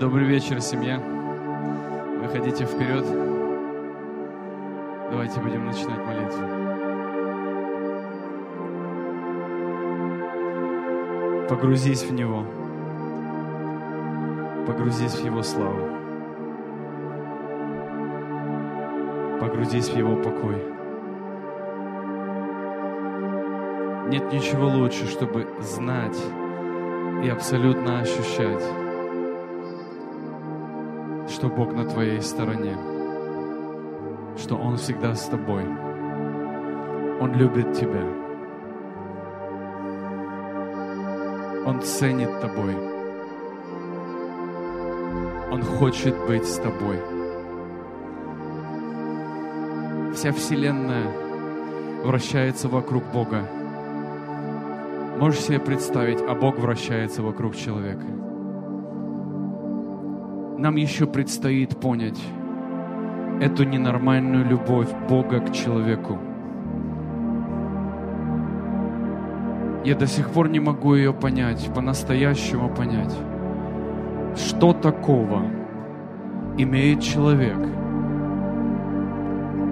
Добрый вечер, семья. Выходите вперед. Давайте будем начинать молитву. Погрузись в Него. Погрузись в Его славу. Погрузись в Его покой. Нет ничего лучше, чтобы знать и абсолютно ощущать, что Бог на твоей стороне, что Он всегда с тобой. Он любит тебя. Он ценит тобой. Он хочет быть с тобой. Вся Вселенная вращается вокруг Бога. Можешь себе представить, а Бог вращается вокруг человека. Нам еще предстоит понять эту ненормальную любовь Бога к человеку. Я до сих пор не могу ее понять, по-настоящему понять. Что такого имеет человек,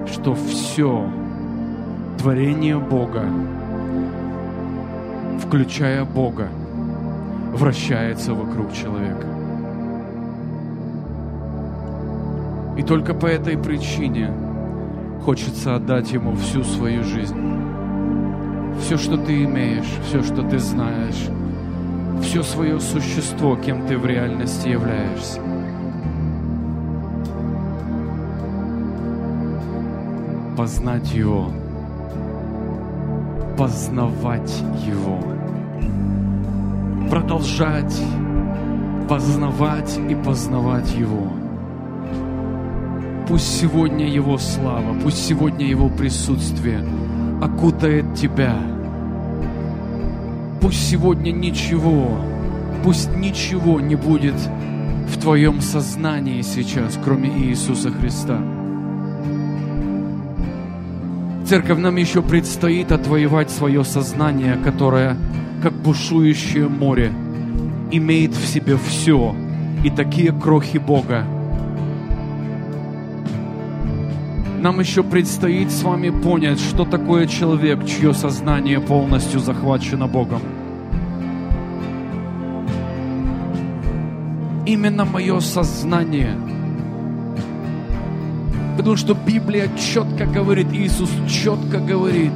что все творение Бога, включая Бога, вращается вокруг человека. И только по этой причине хочется отдать Ему всю свою жизнь. Все, что ты имеешь, все, что ты знаешь, все свое существо, кем ты в реальности являешься. Познать Его, познавать Его, продолжать познавать и познавать Его. Пусть сегодня Его слава, пусть сегодня Его присутствие окутает тебя. Пусть сегодня ничего, пусть ничего не будет в твоем сознании сейчас, кроме Иисуса Христа. Церковь, нам еще предстоит отвоевать свое сознание, которое, как бушующее море, имеет в себе все и такие крохи Бога. Нам еще предстоит с вами понять, что такое человек, чье сознание полностью захвачено Богом. Именно мое сознание – Потому что Библия четко говорит, Иисус четко говорит,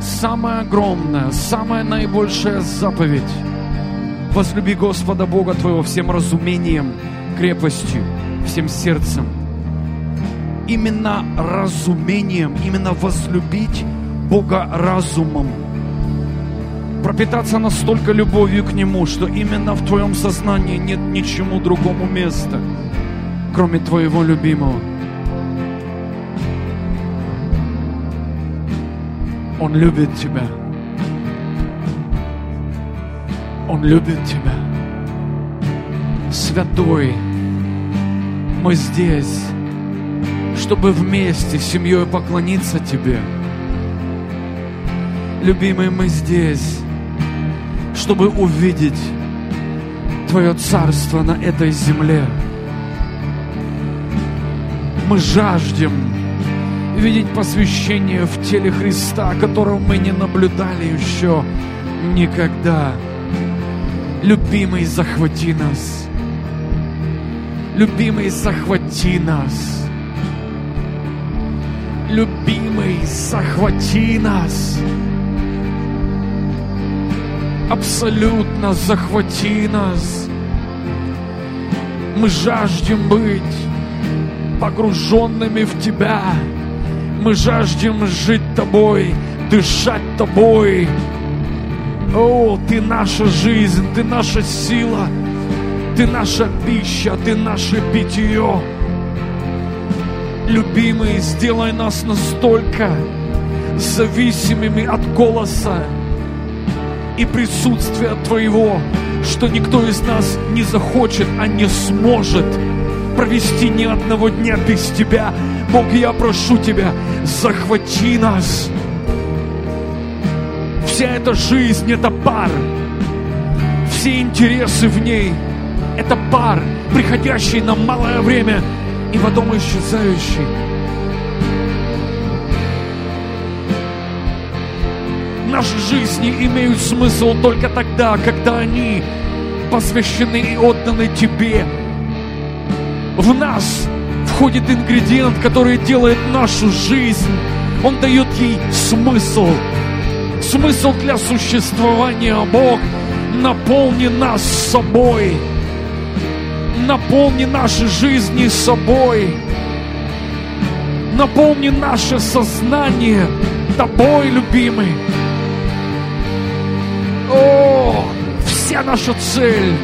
самая огромная, самая наибольшая заповедь – возлюби Господа Бога твоего всем разумением, крепостью, всем сердцем. Именно разумением, именно возлюбить Бога разумом, пропитаться настолько любовью к Нему, что именно в твоем сознании нет ничему другому места, кроме твоего любимого – Он любит тебя. Он любит тебя. Святой, мы здесь, чтобы вместе с семьей поклониться Тебе. Любимый, мы здесь, чтобы увидеть Твое царство на этой земле. Мы жаждем видеть посвящение в теле Христа, которого мы не наблюдали еще никогда. Любимый, захвати нас. Любимый, захвати нас. Любимый, захвати нас. Абсолютно захвати нас. Мы жаждем быть погруженными в Тебя. Мы жаждем жить Тобой, дышать Тобой. О, Ты наша жизнь, Ты наша сила, Ты наша пища, Ты наше питье. Любимый, сделай нас настолько зависимыми от голоса и присутствия Твоего, что никто из нас не захочет, а не сможет провести ни одного дня без Тебя. Бог, я прошу Тебя, захвати нас. Вся эта жизнь – это пар. Все интересы в ней Это пар, приходящий на малое время и потом исчезающий. Наши жизни имеют смысл только тогда, когда они посвящены и отданы Тебе. В нас входит ингредиент, который делает нашу жизнь. Он дает ей смысл. Смысл для существования Бог. Наполни нас собой. Наполни наши жизни собой. Наполни наше сознание Тобой, любимый. О, вся наша цель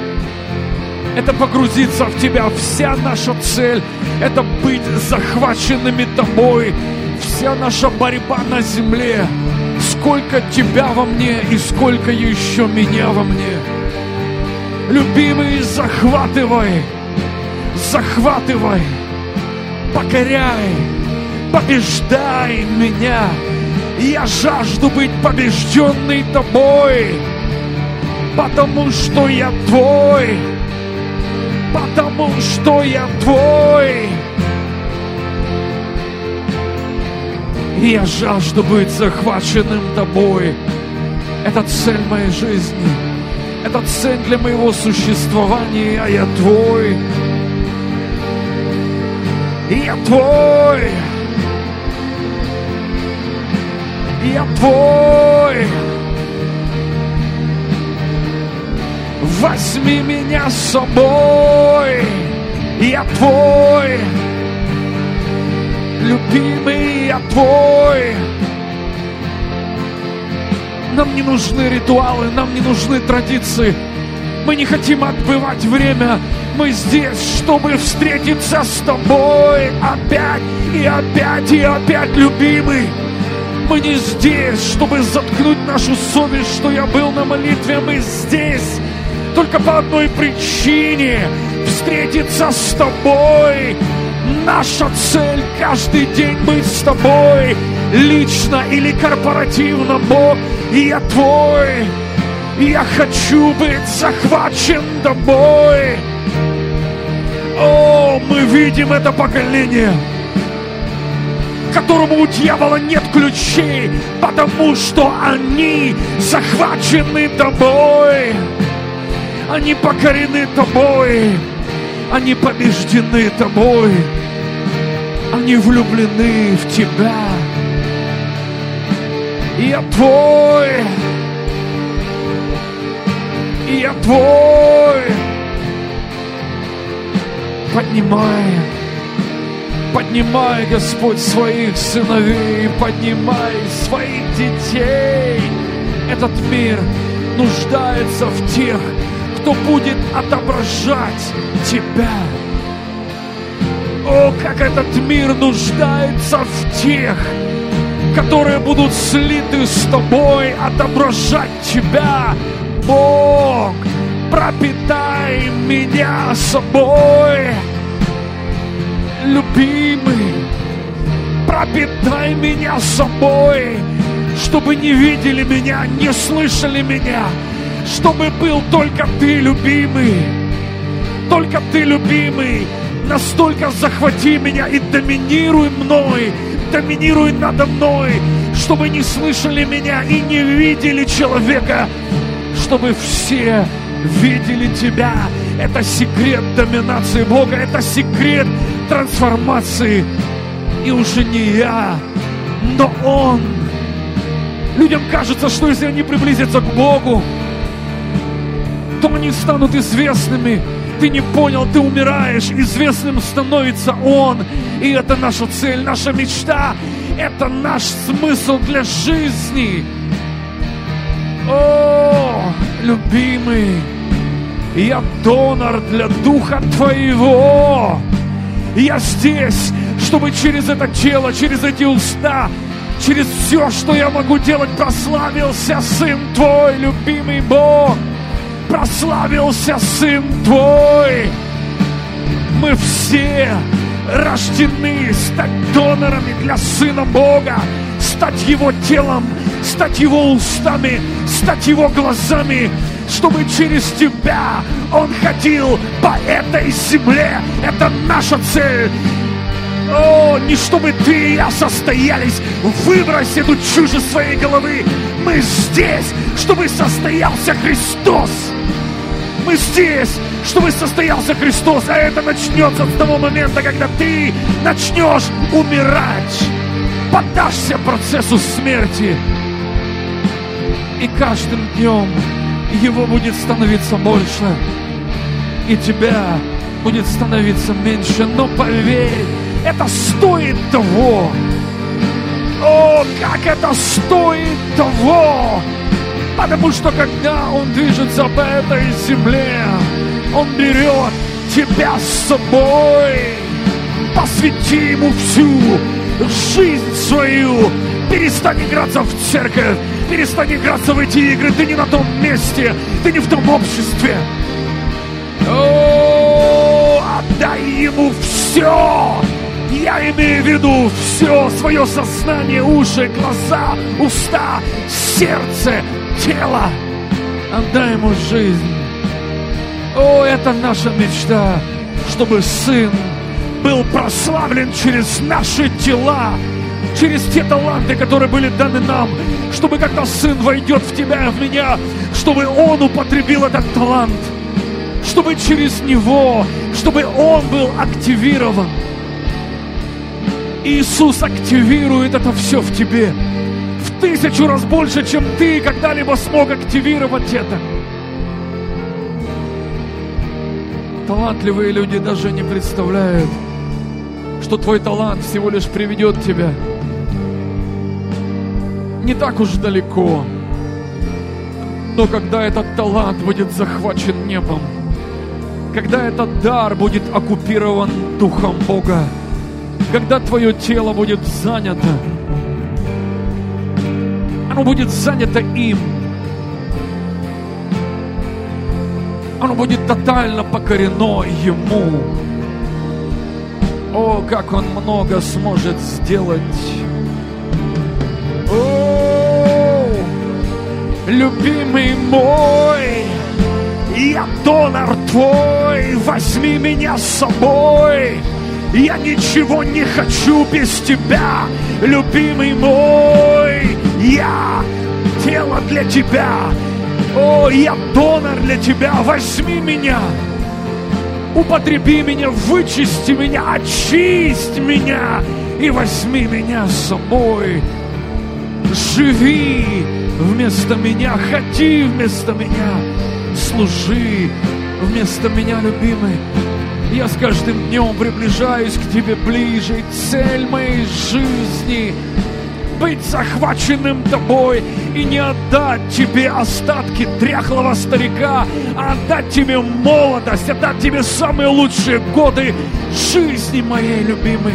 это погрузиться в Тебя. Вся наша цель – это быть захваченными Тобой. Вся наша борьба на земле. Сколько Тебя во мне и сколько еще меня во мне. Любимый, захватывай, захватывай, покоряй, побеждай меня. Я жажду быть побежденной Тобой, потому что я Твой потому что я твой. Я жажду быть захваченным тобой. Это цель моей жизни. Это цель для моего существования. Я твой. Я твой. Я твой. Возьми меня с собой, я твой, любимый, я твой. Нам не нужны ритуалы, нам не нужны традиции. Мы не хотим отбывать время. Мы здесь, чтобы встретиться с тобой опять и опять и опять, любимый. Мы не здесь, чтобы заткнуть нашу совесть, что я был на молитве. Мы здесь, только по одной причине – встретиться с тобой. Наша цель – каждый день быть с тобой, лично или корпоративно, Бог, и я твой. Я хочу быть захвачен тобой. О, мы видим это поколение, которому у дьявола нет ключей, потому что они захвачены тобой. Они покорены Тобой. Они побеждены Тобой. Они влюблены в Тебя. Я Твой. Я Твой. Поднимай. Поднимай, Господь, своих сыновей, поднимай своих детей. Этот мир нуждается в тех, кто будет отображать Тебя. О, как этот мир нуждается в тех, которые будут слиты с Тобой, отображать Тебя. Бог, пропитай меня собой, любимый, пропитай меня собой, чтобы не видели меня, не слышали меня, чтобы был только Ты, любимый. Только Ты, любимый. Настолько захвати меня и доминируй мной, доминируй надо мной, чтобы не слышали меня и не видели человека, чтобы все видели Тебя. Это секрет доминации Бога, это секрет трансформации. И уже не я, но Он. Людям кажется, что если они приблизятся к Богу, то они станут известными. Ты не понял, ты умираешь, известным становится Он. И это наша цель, наша мечта, это наш смысл для жизни. О, любимый, я донор для Духа Твоего. Я здесь, чтобы через это тело, через эти уста, через все, что я могу делать, прославился Сын Твой, любимый Бог прославился Сын Твой. Мы все рождены стать донорами для Сына Бога, стать Его телом, стать Его устами, стать Его глазами, чтобы через тебя Он ходил по этой земле. Это наша цель. О, не чтобы ты и я состоялись. Выбрось эту чушь своей головы. Мы здесь, чтобы состоялся Христос. Мы здесь, чтобы состоялся Христос, а это начнется с того момента, когда ты начнешь умирать, поддашься процессу смерти. И каждым днем его будет становиться больше, и тебя будет становиться меньше. Но поверь, это стоит того. О, как это стоит того! Потому что когда Он движется по этой земле, Он берет тебя с собой. Посвяти Ему всю жизнь свою. Перестань играться в церковь. Перестань играться в эти игры. Ты не на том месте. Ты не в том обществе. О, отдай Ему все. Я имею в виду все свое сознание, уши, глаза, уста, сердце, тело. Отдай ему жизнь. О, это наша мечта, чтобы Сын был прославлен через наши тела, через те таланты, которые были даны нам, чтобы когда Сын войдет в тебя и в меня, чтобы Он употребил этот талант, чтобы через Него, чтобы Он был активирован. Иисус активирует это все в тебе в тысячу раз больше, чем ты когда-либо смог активировать это. Талантливые люди даже не представляют, что твой талант всего лишь приведет тебя не так уж далеко. Но когда этот талант будет захвачен небом, когда этот дар будет оккупирован Духом Бога, когда твое тело будет занято, оно будет занято им. Оно будет тотально покорено Ему. О, как Он много сможет сделать. О, любимый мой, я донор Твой, возьми меня с собой. Я ничего не хочу без Тебя, любимый мой. Я тело для Тебя. О, я донор для Тебя. Возьми меня. Употреби меня, вычисти меня, очисть меня и возьми меня с собой. Живи вместо меня, ходи вместо меня, служи вместо меня, любимый. Я с каждым днем приближаюсь к Тебе ближе, цель моей жизни быть захваченным тобой и не отдать тебе остатки дряхлого старика, а отдать тебе молодость, отдать тебе самые лучшие годы жизни моей любимой.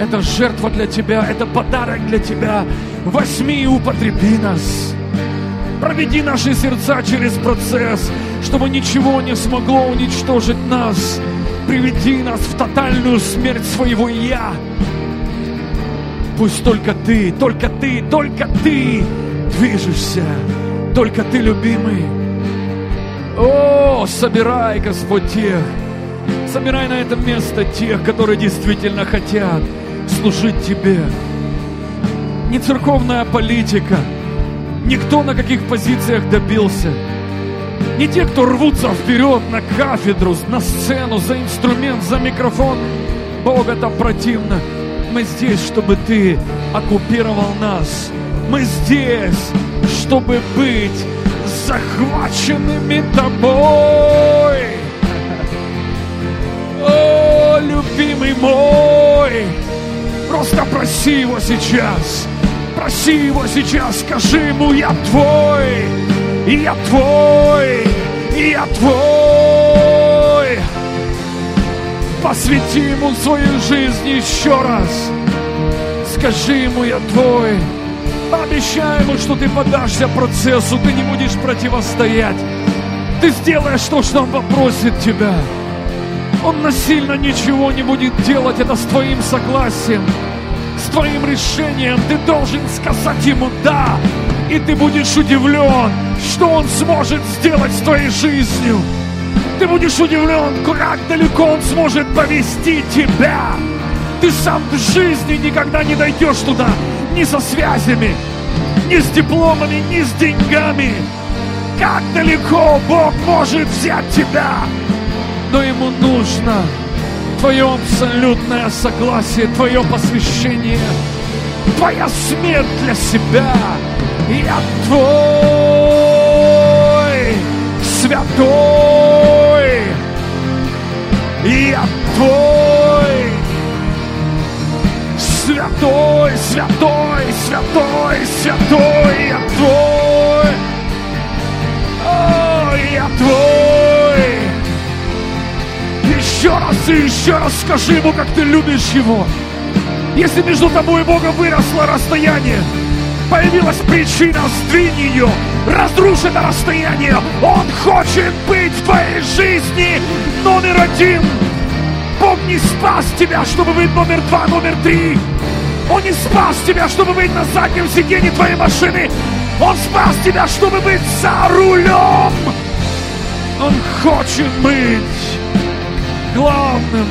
Это жертва для тебя, это подарок для тебя. Возьми и употреби нас. Проведи наши сердца через процесс, чтобы ничего не смогло уничтожить нас. Приведи нас в тотальную смерть своего «я». Пусть только ты, только ты, только ты движешься, только ты, любимый. О, собирай, Господь, тех, собирай на это место тех, которые действительно хотят служить Тебе. Не церковная политика, никто на каких позициях добился. Не те, кто рвутся вперед на кафедру, на сцену, за инструмент, за микрофон. Бог это противно. Мы здесь, чтобы Ты оккупировал нас. Мы здесь, чтобы быть захваченными Тобой. О, любимый мой, просто проси Его сейчас. Проси Его сейчас, скажи Ему, я Твой, я Твой, я Твой. Посвяти Ему свою жизнь еще раз. Скажи Ему, я Твой. Пообещай Ему, что Ты подашься процессу, Ты не будешь противостоять. Ты сделаешь то, что Он попросит Тебя. Он насильно ничего не будет делать, это с Твоим согласием, с Твоим решением. Ты должен сказать Ему «да» И ты будешь удивлен, что Он сможет сделать с твоей жизнью. Ты будешь удивлен, как далеко Он сможет повести тебя. Ты сам в жизни никогда не дойдешь туда, ни со связями, ни с дипломами, ни с деньгами. Как далеко Бог может взять тебя. Но Ему нужно твое абсолютное согласие, твое посвящение, твоя смерть для себя. Я твой святой. Я твой святой, святой, святой, святой, я твой. О, я твой. Еще раз и еще раз скажи ему, как ты любишь его. Если между тобой и Богом выросло расстояние, появилась причина, сдвинь ее, разрушь это расстояние. Он хочет быть в твоей жизни номер один. Бог не спас тебя, чтобы быть номер два, номер три. Он не спас тебя, чтобы быть на заднем сиденье твоей машины. Он спас тебя, чтобы быть за рулем. Он хочет быть главным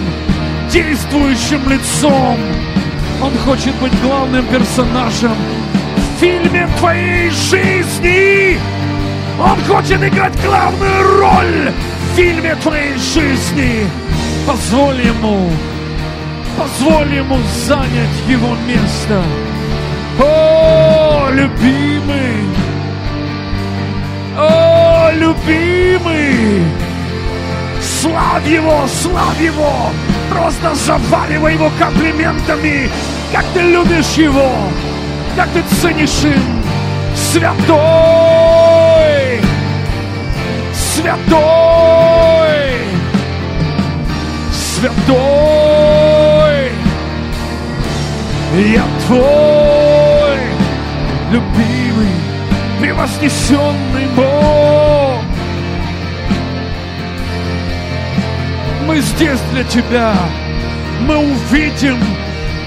действующим лицом. Он хочет быть главным персонажем в фильме твоей жизни. Он хочет играть главную роль в фильме твоей жизни. Позволь ему, позволь ему занять его место. О, любимый! О, любимый! Славь его, славь его! Просто заваливай его комплиментами, как ты любишь его, как ты ценишь им. Святой! Святой! Святой! Я твой любимый, превознесенный Бог. Мы здесь для Тебя. Мы увидим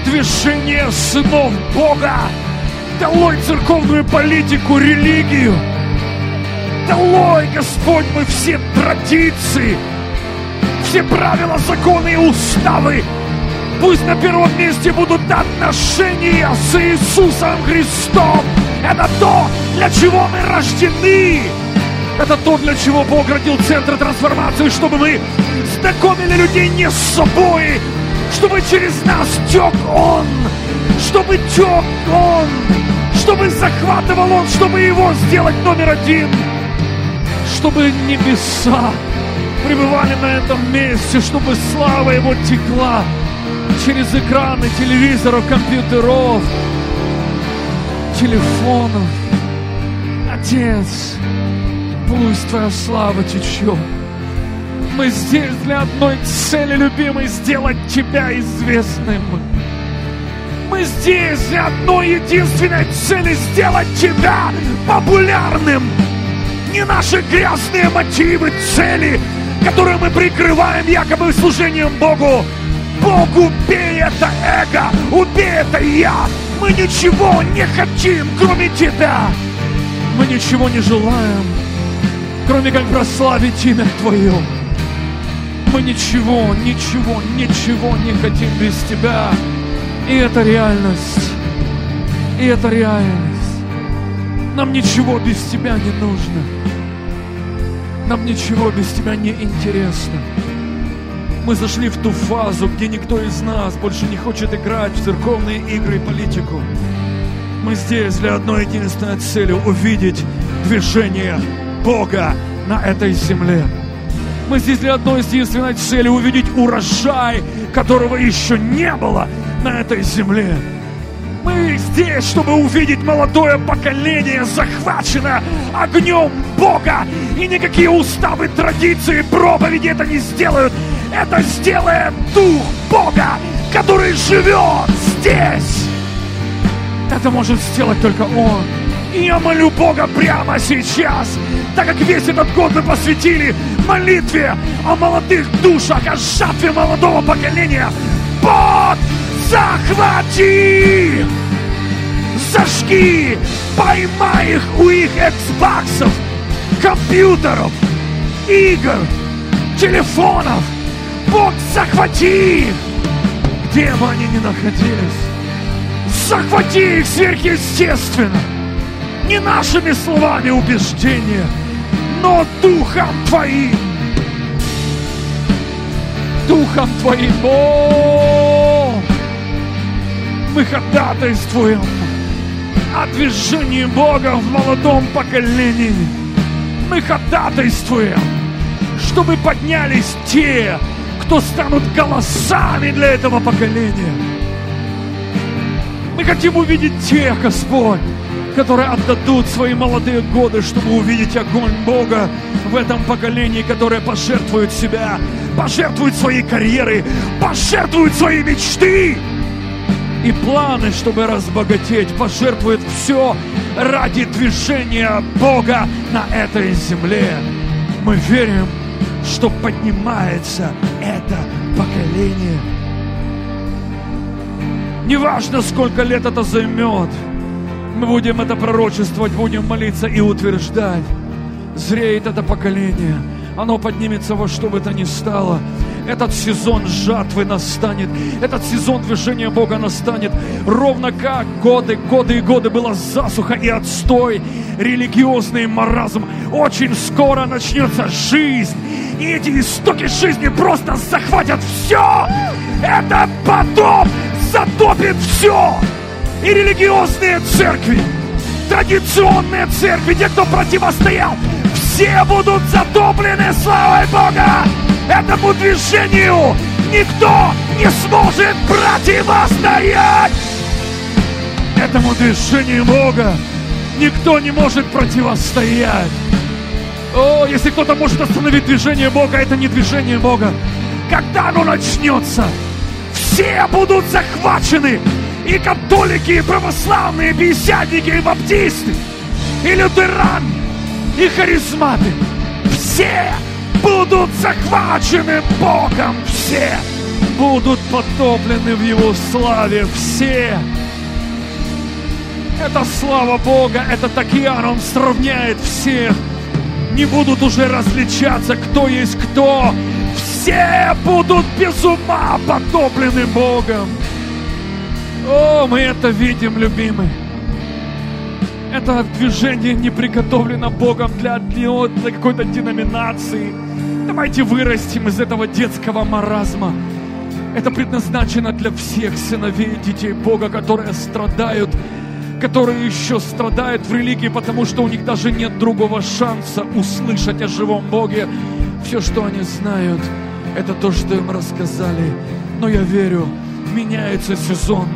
движение сынов Бога. Долой церковную политику, религию. Долой, Господь, мы все традиции, все правила, законы и уставы. Пусть на первом месте будут отношения с Иисусом Христом. Это то, для чего мы рождены. Это то, для чего Бог родил Центр трансформации, чтобы мы знакомили людей не с собой, чтобы через нас тек Он, чтобы тек Он, чтобы захватывал Он, чтобы его сделать номер один, чтобы небеса пребывали на этом месте, чтобы слава Его текла через экраны телевизоров, компьютеров, телефонов. Отец, пусть Твоя слава течет. Мы здесь для одной цели, любимый, сделать Тебя известным. Мы здесь для одной единственной цели сделать Тебя популярным. Не наши грязные мотивы, цели, которые мы прикрываем якобы служением Богу. Бог, убей это эго, убей это я. Мы ничего не хотим, кроме Тебя. Мы ничего не желаем, кроме как прославить имя Твое. Мы ничего, ничего, ничего не хотим без Тебя. И это реальность. И это реальность. Нам ничего без Тебя не нужно. Нам ничего без Тебя не интересно. Мы зашли в ту фазу, где никто из нас больше не хочет играть в церковные игры и политику. Мы здесь для одной единственной цели – увидеть движение Бога на этой земле. Мы здесь для одной единственной цели – увидеть урожай, которого еще не было на этой земле. Мы здесь, чтобы увидеть молодое поколение, захваченное огнем Бога. И никакие уставы, традиции, проповеди это не сделают. Это сделает Дух Бога, который живет здесь. Это может сделать только Он. Я молю Бога прямо сейчас, так как весь этот год мы посвятили молитве о молодых душах, о жатве молодого поколения. Бог, захвати! Зажги! Поймай их у их эксбаксов, компьютеров, игр, телефонов. Бог, захвати их, где бы они ни находились. Захвати их сверхъестественно. Не нашими словами убеждения, но Духом Твоим. Духом Твоим, О! Мы ходатайствуем о движении Бога в молодом поколении. Мы ходатайствуем, чтобы поднялись те, кто станут голосами для этого поколения. Мы хотим увидеть тех, Господь, которые отдадут свои молодые годы, чтобы увидеть огонь Бога в этом поколении, которое пожертвует себя, пожертвует свои карьеры, пожертвует свои мечты и планы, чтобы разбогатеть, пожертвует все ради движения Бога на этой земле. Мы верим, что поднимается это поколение. Неважно, сколько лет это займет, мы будем это пророчествовать, будем молиться и утверждать. Зреет это поколение, оно поднимется во что бы то ни стало. Этот сезон жатвы настанет, этот сезон движения Бога настанет, ровно как годы, годы и годы была засуха и отстой, религиозный маразм. Очень скоро начнется жизнь, и эти истоки жизни просто захватят все. Это потоп затопит все. И религиозные церкви, традиционные церкви, те, кто противостоял, все будут затоплены славой Бога этому движению никто не сможет противостоять этому движению Бога. Никто не может противостоять. О, если кто-то может остановить движение Бога, это не движение Бога. Когда оно начнется, все будут захвачены. И католики, и православные, и пятидесятники, и баптисты, и лютераны, и харизматы. Все будут захвачены Богом все, будут потоплены в Его славе все. Это слава Бога, этот океан, Он сравняет всех. Не будут уже различаться, кто есть кто. Все будут без ума потоплены Богом. О, мы это видим, любимый. Это движение не приготовлено Богом для, для, для какой-то деноминации Давайте вырастим из этого детского маразма. Это предназначено для всех сыновей и детей Бога, которые страдают, которые еще страдают в религии, потому что у них даже нет другого шанса услышать о живом Боге. Все, что они знают, это то, что им рассказали. Но я верю, меняется сезон,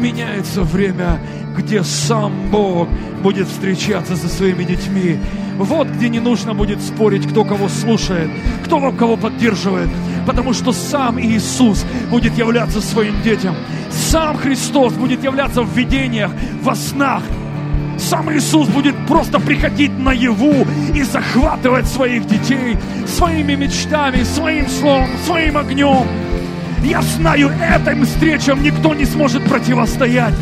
меняется время, где сам Бог будет встречаться со своими детьми. Вот где не нужно будет спорить, кто кого слушает, кто кого поддерживает, потому что сам Иисус будет являться своим детям. Сам Христос будет являться в видениях, во снах. Сам Иисус будет просто приходить наяву и захватывать своих детей своими мечтами, своим словом, своим огнем. Я знаю, этим встречам никто не сможет противостоять.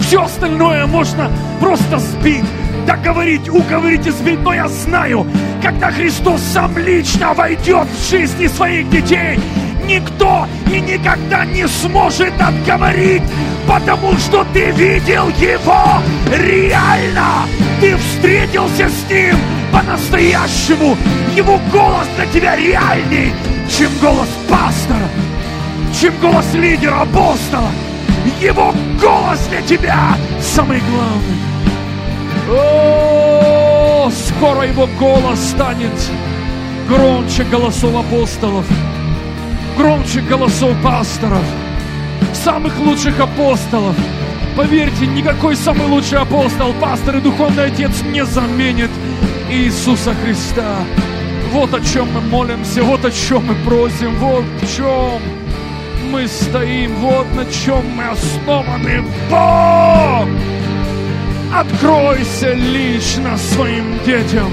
Все остальное можно просто сбить, договорить, уговорить и сбить. Но я знаю, когда Христос сам лично войдет в жизни своих детей, никто и никогда не сможет отговорить, потому что ты видел Его реально. Ты встретился с Ним по-настоящему. Его голос для тебя реальней, чем голос пастора, чем голос лидера апостола. Его голос для тебя самый главный. О, скоро его голос станет громче голосов апостолов, громче голосов пасторов, самых лучших апостолов. Поверьте, никакой самый лучший апостол, пастор и духовный отец не заменит Иисуса Христа. Вот о чем мы молимся, вот о чем мы просим, вот в чем мы стоим, вот на чем мы основаны. Бог! Откройся лично своим детям.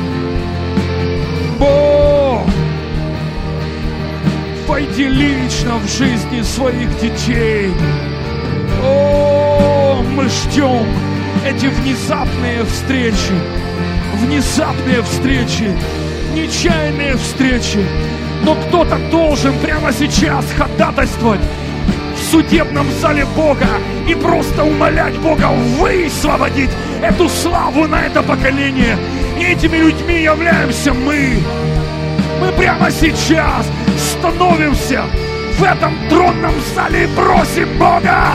Бог! Войди лично в жизни своих детей. О, мы ждем эти внезапные встречи, внезапные встречи, нечаянные встречи. Но кто-то должен прямо сейчас ходатайствовать в судебном зале Бога и просто умолять Бога высвободить эту славу на это поколение. И этими людьми являемся мы. Мы прямо сейчас становимся в этом тронном зале и просим Бога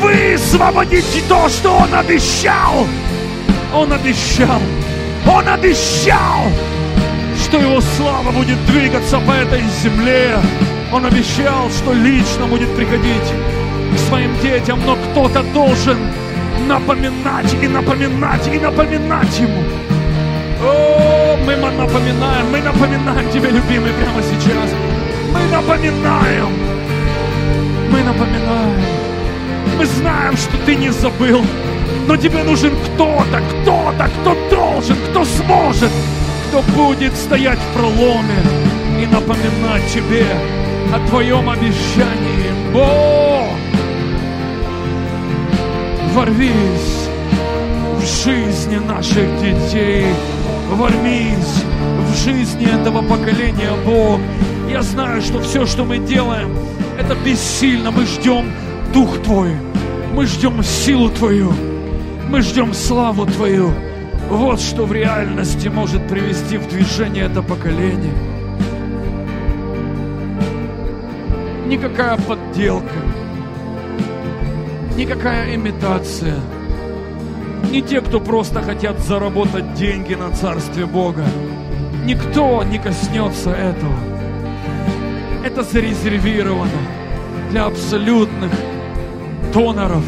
высвободить то, что Он обещал. Он обещал. Он обещал, что Его слава будет двигаться по этой земле. Он обещал, что лично будет приходить к своим детям, но кто-то должен напоминать и напоминать и напоминать Ему. О, мы напоминаем, мы напоминаем Тебе, любимый, прямо сейчас. Мы напоминаем, мы напоминаем. Мы знаем, что Ты не забыл, но Тебе нужен кто-то, кто-то, кто должен, кто сможет, кто будет стоять в проломе и напоминать Тебе о Твоем обещании. Бог, ворвись в жизни наших детей, ворвись в жизни этого поколения, Бог. Я знаю, что все, что мы делаем, это бессильно. Мы ждем Дух Твой, мы ждем силу Твою, мы ждем славу Твою. Вот что в реальности может привести в движение это поколение. Никакая подделка, никакая имитация. Не те, кто просто хотят заработать деньги на Царстве Бога. Никто не коснется этого. Это зарезервировано для абсолютных доноров.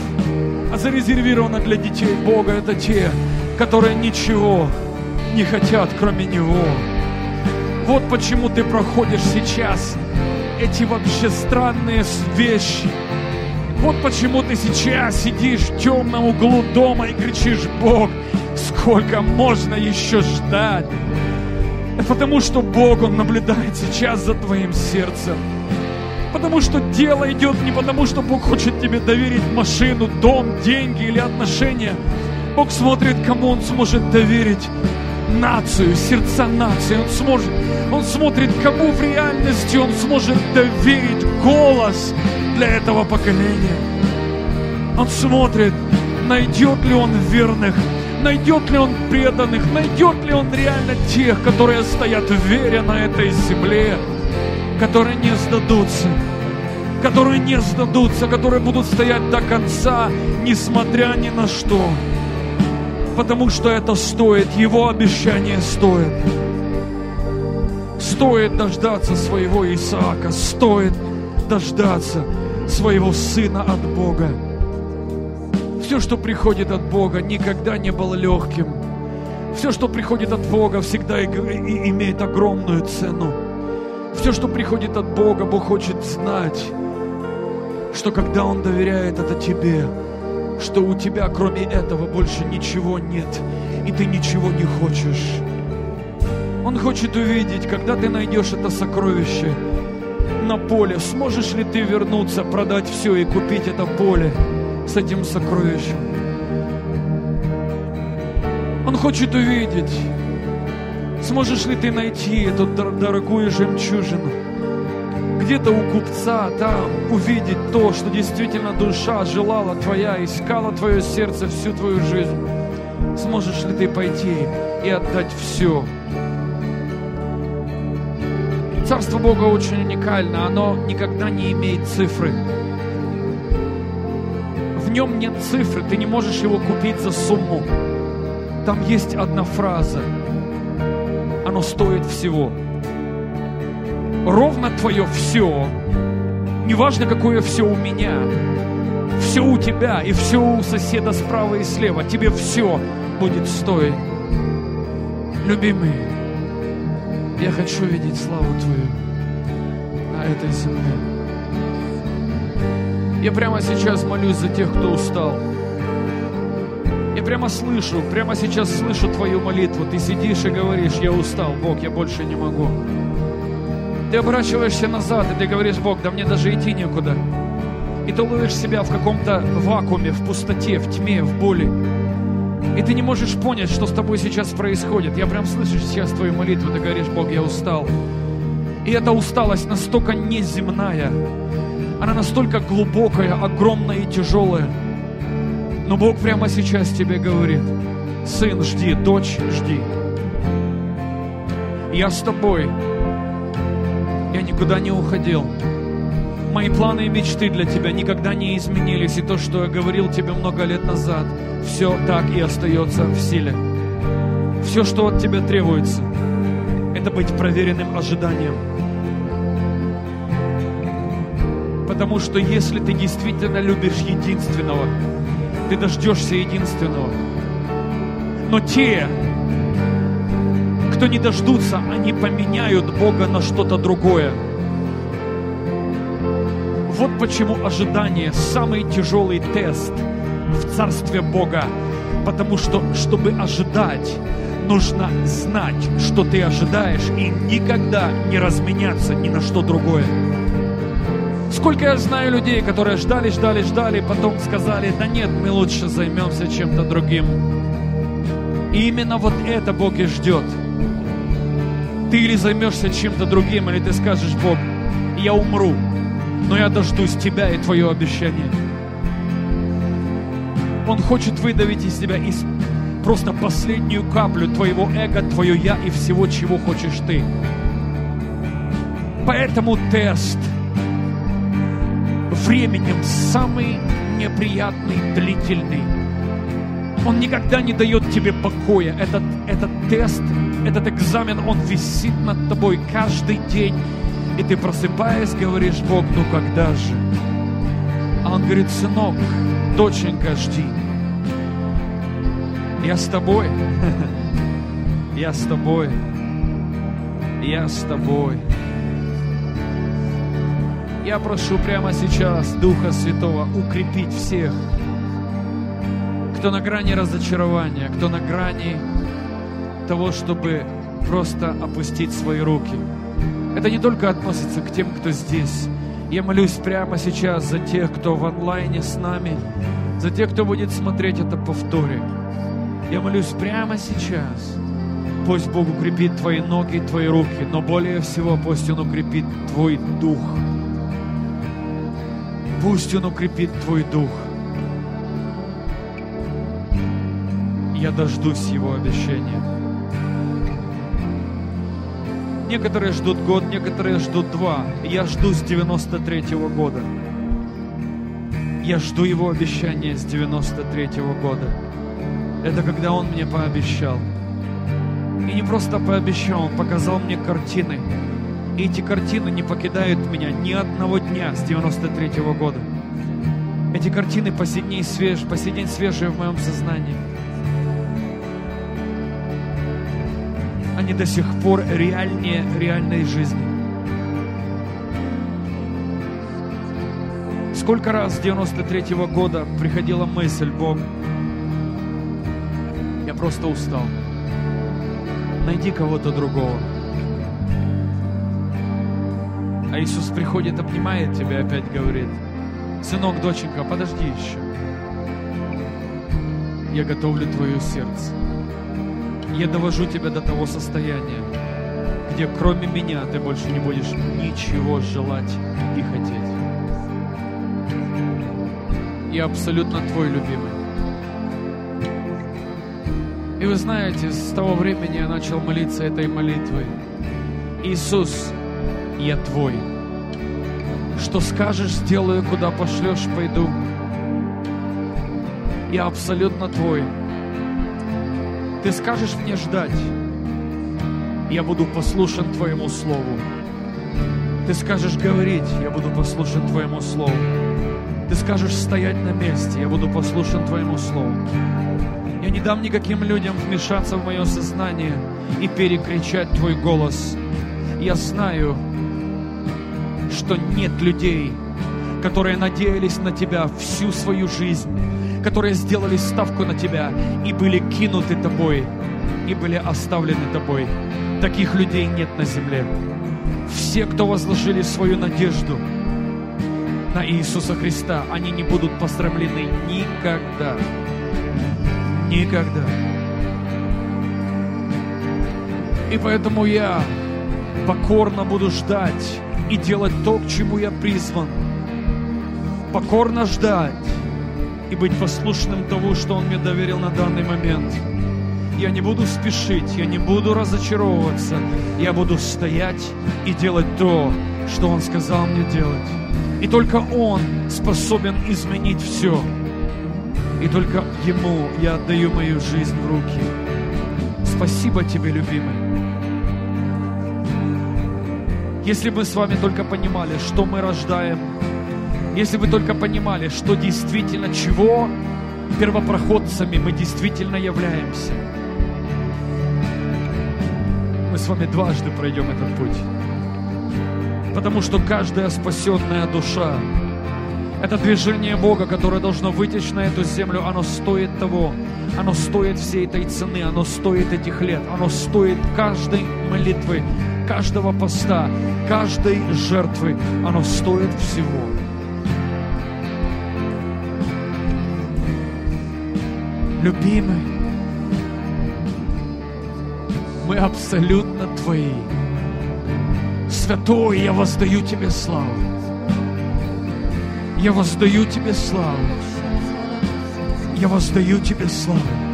А зарезервировано для детей Бога это те, которые ничего не хотят, кроме Него. Вот почему ты проходишь сейчас эти вообще странные вещи. Вот почему ты сейчас сидишь в темном углу дома и кричишь, Бог, сколько можно еще ждать? Это потому что Бог, Он наблюдает сейчас за твоим сердцем. Потому что дело идет не потому, что Бог хочет тебе доверить машину, дом, деньги или отношения. Бог смотрит, кому Он сможет доверить нацию, сердца нации. Он сможет, Он смотрит, кому в реальности Он сможет доверить голос для этого поколения. Он смотрит, найдет ли Он верных, найдет ли Он преданных, найдет ли Он реально тех, которые стоят в вере на этой земле, которые не сдадутся, которые не сдадутся, которые будут стоять до конца, несмотря ни на что потому что это стоит, Его обещание стоит. Стоит дождаться своего Исаака, стоит дождаться своего сына от Бога. Все, что приходит от Бога, никогда не было легким. Все, что приходит от Бога, всегда имеет огромную цену. Все, что приходит от Бога, Бог хочет знать, что когда Он доверяет это тебе, что у тебя кроме этого больше ничего нет, и ты ничего не хочешь. Он хочет увидеть, когда ты найдешь это сокровище на поле, сможешь ли ты вернуться, продать все и купить это поле с этим сокровищем. Он хочет увидеть, сможешь ли ты найти эту дорогую жемчужину где-то у купца там увидеть то, что действительно душа желала твоя, искала твое сердце всю твою жизнь. Сможешь ли ты пойти и отдать все? Царство Бога очень уникально, оно никогда не имеет цифры. В нем нет цифры, ты не можешь его купить за сумму. Там есть одна фраза. Оно стоит всего ровно твое все, неважно какое все у меня, все у тебя и все у соседа справа и слева, тебе все будет стоить. Любимый, я хочу видеть славу Твою на этой земле. Я прямо сейчас молюсь за тех, кто устал. Я прямо слышу, прямо сейчас слышу твою молитву. Ты сидишь и говоришь, я устал, Бог, я больше не могу. Ты оборачиваешься назад, и ты говоришь, Бог, да мне даже идти некуда. И ты ловишь себя в каком-то вакууме, в пустоте, в тьме, в боли. И ты не можешь понять, что с тобой сейчас происходит. Я прям слышу сейчас твою молитву, ты говоришь, Бог, я устал. И эта усталость настолько неземная, она настолько глубокая, огромная и тяжелая. Но Бог прямо сейчас тебе говорит, сын, жди, дочь, жди. Я с тобой. Никуда не уходил. Мои планы и мечты для тебя никогда не изменились. И то, что я говорил тебе много лет назад, все так и остается в силе. Все, что от тебя требуется, это быть проверенным ожиданием. Потому что если ты действительно любишь единственного, ты дождешься единственного. Но те, кто не дождутся, они поменяют Бога на что-то другое. Вот почему ожидание – самый тяжелый тест в Царстве Бога. Потому что, чтобы ожидать, нужно знать, что ты ожидаешь, и никогда не разменяться ни на что другое. Сколько я знаю людей, которые ждали, ждали, ждали, потом сказали, да нет, мы лучше займемся чем-то другим. И именно вот это Бог и ждет. Ты или займешься чем-то другим, или ты скажешь, Бог, я умру, но я дождусь Тебя и Твое обещание. Он хочет выдавить из тебя из просто последнюю каплю твоего эго, твое я и всего, чего хочешь ты. Поэтому тест временем самый неприятный, длительный. Он никогда не дает тебе покоя. Этот, этот тест, этот экзамен, он висит над тобой каждый день и ты просыпаясь, говоришь, Бог, ну когда же? А он говорит, сынок, доченька, жди. Я с тобой. Я с тобой. Я с тобой. Я прошу прямо сейчас Духа Святого укрепить всех, кто на грани разочарования, кто на грани того, чтобы просто опустить свои руки – это не только относится к тем, кто здесь. Я молюсь прямо сейчас за тех, кто в онлайне с нами, за тех, кто будет смотреть это повторе. Я молюсь прямо сейчас. Пусть Бог укрепит твои ноги, твои руки, но более всего пусть Он укрепит твой дух. Пусть Он укрепит твой дух. Я дождусь Его обещания. Некоторые ждут год, некоторые ждут два. Я жду с 93 -го года. Я жду его обещания с 93 -го года. Это когда он мне пообещал. И не просто пообещал, он показал мне картины. И эти картины не покидают меня ни одного дня с 93 -го года. Эти картины по сей день, свеж, по сей день свежие в моем сознании. Они до сих пор реальнее реальной жизни. Сколько раз с 93 -го года приходила мысль, Бог, я просто устал. Найди кого-то другого. А Иисус приходит, обнимает тебя, опять говорит, сынок, доченька, подожди еще. Я готовлю твое сердце я довожу тебя до того состояния, где кроме меня ты больше не будешь ничего желать и хотеть. Я абсолютно твой любимый. И вы знаете, с того времени я начал молиться этой молитвой. Иисус, я твой. Что скажешь, сделаю, куда пошлешь, пойду. Я абсолютно твой. Ты скажешь мне ждать, я буду послушен Твоему Слову. Ты скажешь говорить, я буду послушен Твоему Слову. Ты скажешь стоять на месте, я буду послушен Твоему Слову. Я не дам никаким людям вмешаться в мое сознание и перекричать Твой голос. Я знаю, что нет людей, которые надеялись на Тебя всю свою жизнь, которые сделали ставку на тебя и были кинуты тобой, и были оставлены тобой. Таких людей нет на земле. Все, кто возложили свою надежду на Иисуса Христа, они не будут посрамлены никогда. Никогда. И поэтому я покорно буду ждать и делать то, к чему я призван. Покорно ждать и быть послушным тому, что Он мне доверил на данный момент. Я не буду спешить, я не буду разочаровываться. Я буду стоять и делать то, что Он сказал мне делать. И только Он способен изменить все. И только Ему я отдаю мою жизнь в руки. Спасибо тебе, любимый. Если бы мы с вами только понимали, что мы рождаем, если бы только понимали, что действительно, чего первопроходцами мы действительно являемся, мы с вами дважды пройдем этот путь. Потому что каждая спасенная душа, это движение Бога, которое должно вытечь на эту землю, оно стоит того, оно стоит всей этой цены, оно стоит этих лет, оно стоит каждой молитвы, каждого поста, каждой жертвы, оно стоит всего. Любимый, мы абсолютно Твои. Святой, я воздаю Тебе славу. Я воздаю Тебе славу. Я воздаю Тебе славу.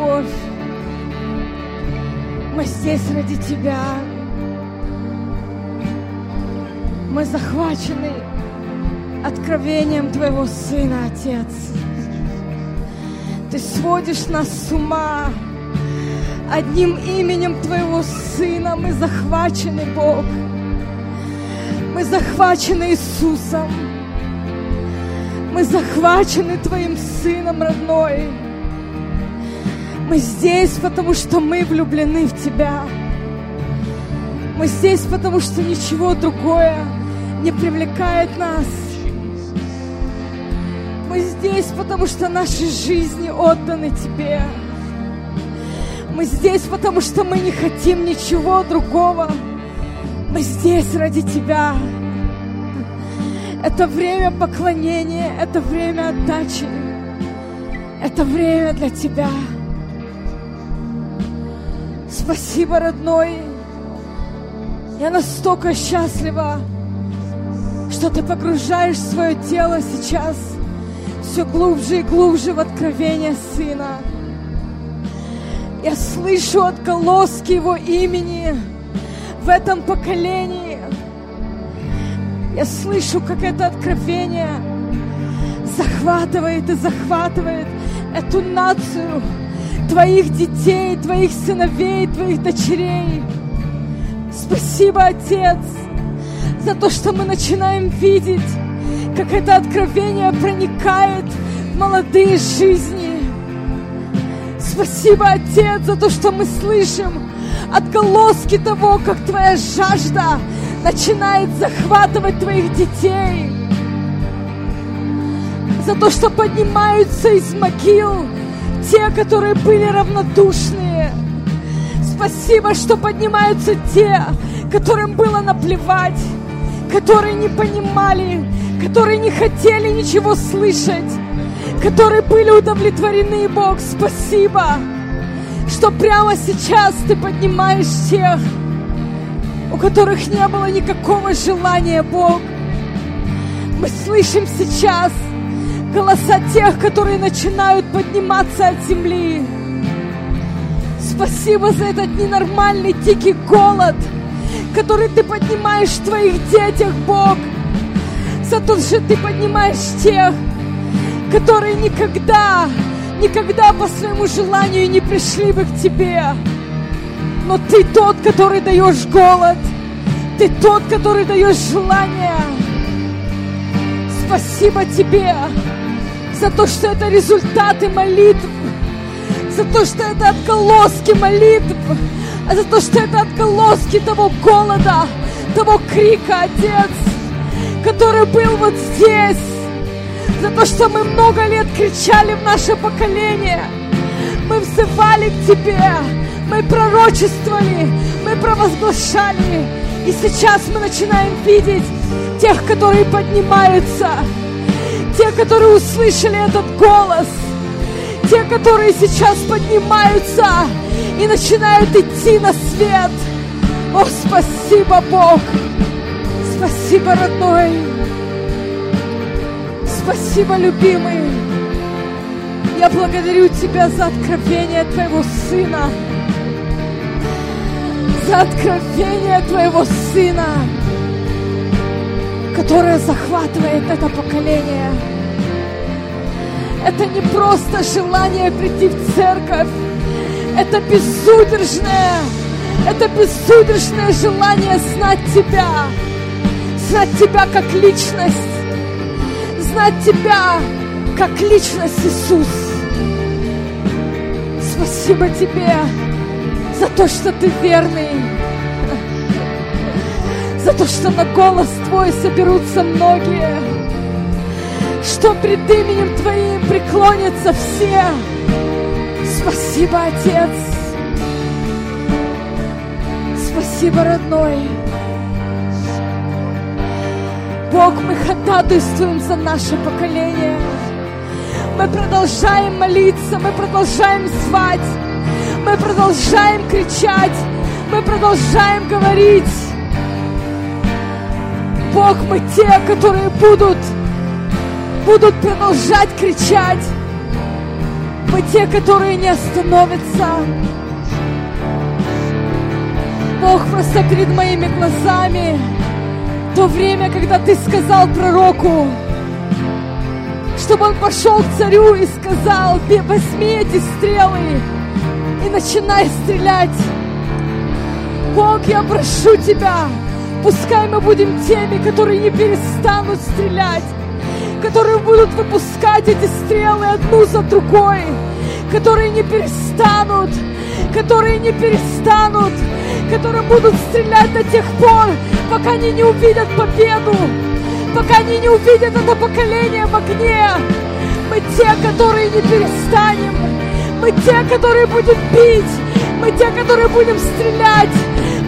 Любовь. Мы здесь ради Тебя. Мы захвачены откровением Твоего Сына, Отец. Ты сводишь нас с ума одним именем Твоего Сына. Мы захвачены, Бог. Мы захвачены Иисусом. Мы захвачены Твоим Сыном, родной. Мы здесь, потому что мы влюблены в Тебя. Мы здесь, потому что ничего другое не привлекает нас. Мы здесь, потому что наши жизни отданы Тебе. Мы здесь, потому что мы не хотим ничего другого. Мы здесь ради Тебя. Это время поклонения, это время отдачи. Это время для Тебя. Спасибо, родной. Я настолько счастлива, что ты погружаешь свое тело сейчас все глубже и глубже в откровение Сына. Я слышу отголоски Его имени в этом поколении. Я слышу, как это откровение захватывает и захватывает эту нацию, твоих детей, твоих сыновей, твоих дочерей. Спасибо, Отец, за то, что мы начинаем видеть, как это откровение проникает в молодые жизни. Спасибо, Отец, за то, что мы слышим отголоски того, как Твоя жажда начинает захватывать твоих детей. За то, что поднимаются из могил те, которые были равнодушные. Спасибо, что поднимаются те, которым было наплевать, которые не понимали, которые не хотели ничего слышать, которые были удовлетворены, Бог. Спасибо, что прямо сейчас ты поднимаешь тех, у которых не было никакого желания, Бог. Мы слышим сейчас голоса тех, которые начинают подниматься от земли. Спасибо за этот ненормальный дикий голод, который ты поднимаешь в твоих детях, Бог. За то, что ты поднимаешь тех, которые никогда, никогда по своему желанию не пришли бы к тебе но Ты тот, который даешь голод. Ты тот, который даешь желание. Спасибо Тебе за то, что это результаты молитв, за то, что это отголоски молитв, а за то, что это отголоски того голода, того крика, Отец, который был вот здесь, за то, что мы много лет кричали в наше поколение. Мы взывали к Тебе, мы пророчествовали, мы провозглашали. И сейчас мы начинаем видеть тех, которые поднимаются, те, которые услышали этот голос, те, которые сейчас поднимаются и начинают идти на свет. О, спасибо, Бог! Спасибо, родной! Спасибо, любимый! Я благодарю Тебя за откровение Твоего Сына, за откровение Твоего Сына, которое захватывает это поколение. Это не просто желание прийти в церковь, это безудержное, это безудержное желание знать Тебя, знать Тебя как личность, знать Тебя как личность Иисус. Спасибо Тебе за то, что Ты верный, за то, что на голос Твой соберутся многие, что пред именем Твоим преклонятся все. Спасибо, Отец. Спасибо, родной. Бог, мы ходатайствуем за наше поколение. Мы продолжаем молиться, мы продолжаем звать, мы продолжаем кричать, мы продолжаем говорить. Бог, мы те, которые будут, будут продолжать кричать. Мы те, которые не остановятся. Бог, просто перед моими глазами то время, когда ты сказал пророку, чтобы он пошел к царю и сказал, возьми эти стрелы и начинай стрелять. Бог, я прошу тебя, пускай мы будем теми, которые не перестанут стрелять, которые будут выпускать эти стрелы одну за другой, которые не перестанут, которые не перестанут, которые будут стрелять до тех пор, пока они не увидят победу, пока они не увидят это поколение в огне. Мы те, которые не перестанем, мы те, которые будем бить, мы те, которые будем стрелять,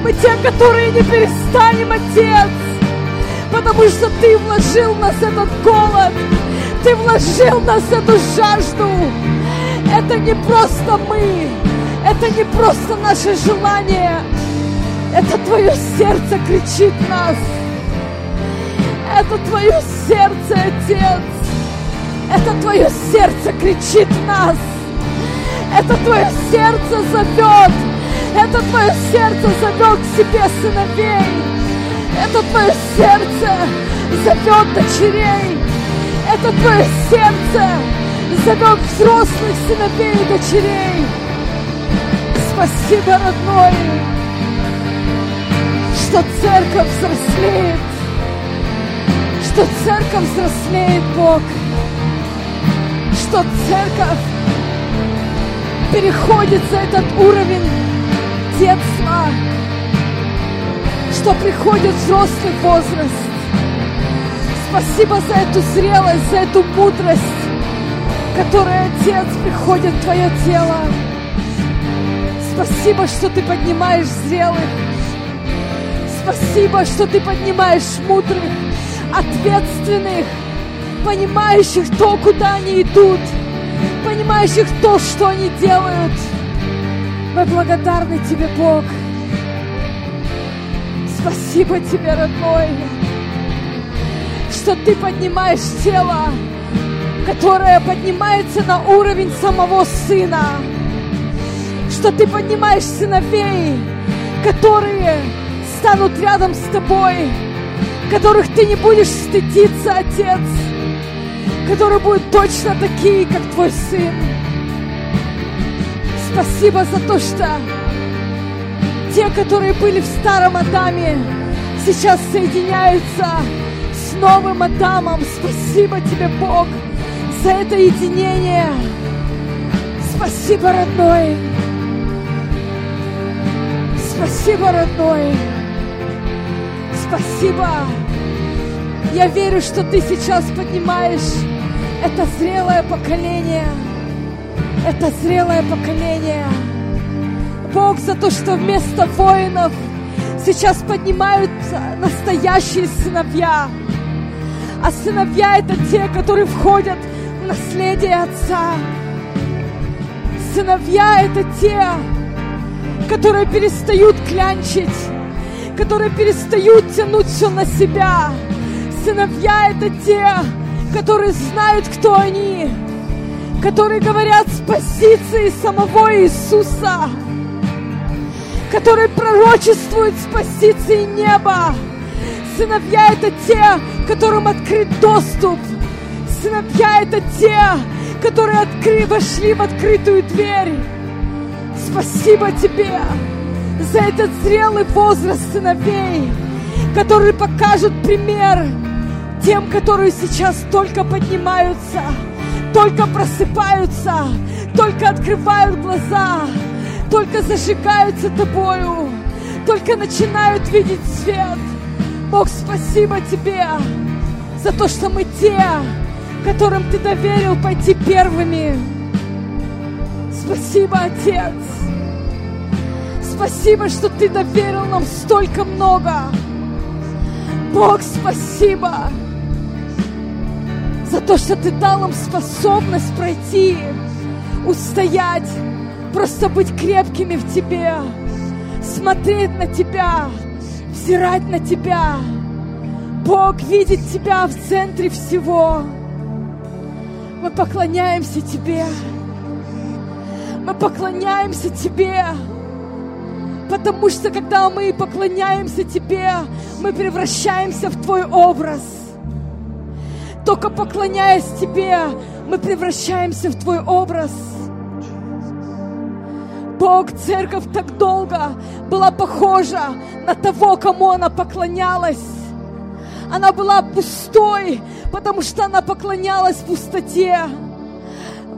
мы те, которые не перестанем, Отец, потому что Ты вложил в нас этот голод, Ты вложил в нас эту жажду. Это не просто мы, это не просто наше желание, это Твое сердце кричит нас. Это Твое сердце, Отец. Это Твое сердце кричит нас. Это Твое сердце зовет. Это Твое сердце зовет к себе сыновей. Это Твое сердце зовет дочерей. Это Твое сердце зовет взрослых сыновей и дочерей. Спасибо, родной что церковь взрослеет, что церковь взрослеет, Бог, что церковь переходит за этот уровень детства, что приходит взрослый возраст. Спасибо за эту зрелость, за эту мудрость, которая, Отец, приходит в Твое тело. Спасибо, что Ты поднимаешь зрелых, Спасибо, что ты поднимаешь мудрых, ответственных, понимающих то, куда они идут, понимающих то, что они делают. Мы благодарны тебе, Бог. Спасибо тебе, родной, что ты поднимаешь тело, которое поднимается на уровень самого Сына, что ты поднимаешь сыновей, которые станут рядом с тобой, которых ты не будешь стыдиться, Отец, которые будут точно такие, как твой сын. Спасибо за то, что те, которые были в старом Адаме, сейчас соединяются с новым Адамом. Спасибо тебе, Бог, за это единение. Спасибо, родной. Спасибо, родной. Спасибо. Я верю, что ты сейчас поднимаешь это зрелое поколение. Это зрелое поколение. Бог за то, что вместо воинов сейчас поднимаются настоящие сыновья. А сыновья это те, которые входят в наследие Отца. Сыновья это те, которые перестают клянчить, которые перестают тянуть все на себя. Сыновья это те, которые знают, кто они, которые говорят с позиции самого Иисуса, которые пророчествуют с позиции неба. Сыновья это те, которым открыт доступ. Сыновья это те, которые откры, вошли в открытую дверь. Спасибо тебе за этот зрелый возраст сыновей, которые покажут пример тем, которые сейчас только поднимаются, только просыпаются, только открывают глаза, только зажигаются тобою, только начинают видеть свет. Бог, спасибо тебе за то, что мы те, которым ты доверил пойти первыми. Спасибо, Отец. Спасибо, что ты доверил нам столько много. Бог, спасибо за то, что ты дал нам способность пройти, устоять, просто быть крепкими в тебе, смотреть на тебя, взирать на тебя. Бог видит тебя в центре всего. Мы поклоняемся тебе. Мы поклоняемся тебе. Потому что когда мы поклоняемся тебе, мы превращаемся в твой образ. Только поклоняясь тебе, мы превращаемся в твой образ. Бог, церковь так долго была похожа на того, кому она поклонялась. Она была пустой, потому что она поклонялась пустоте.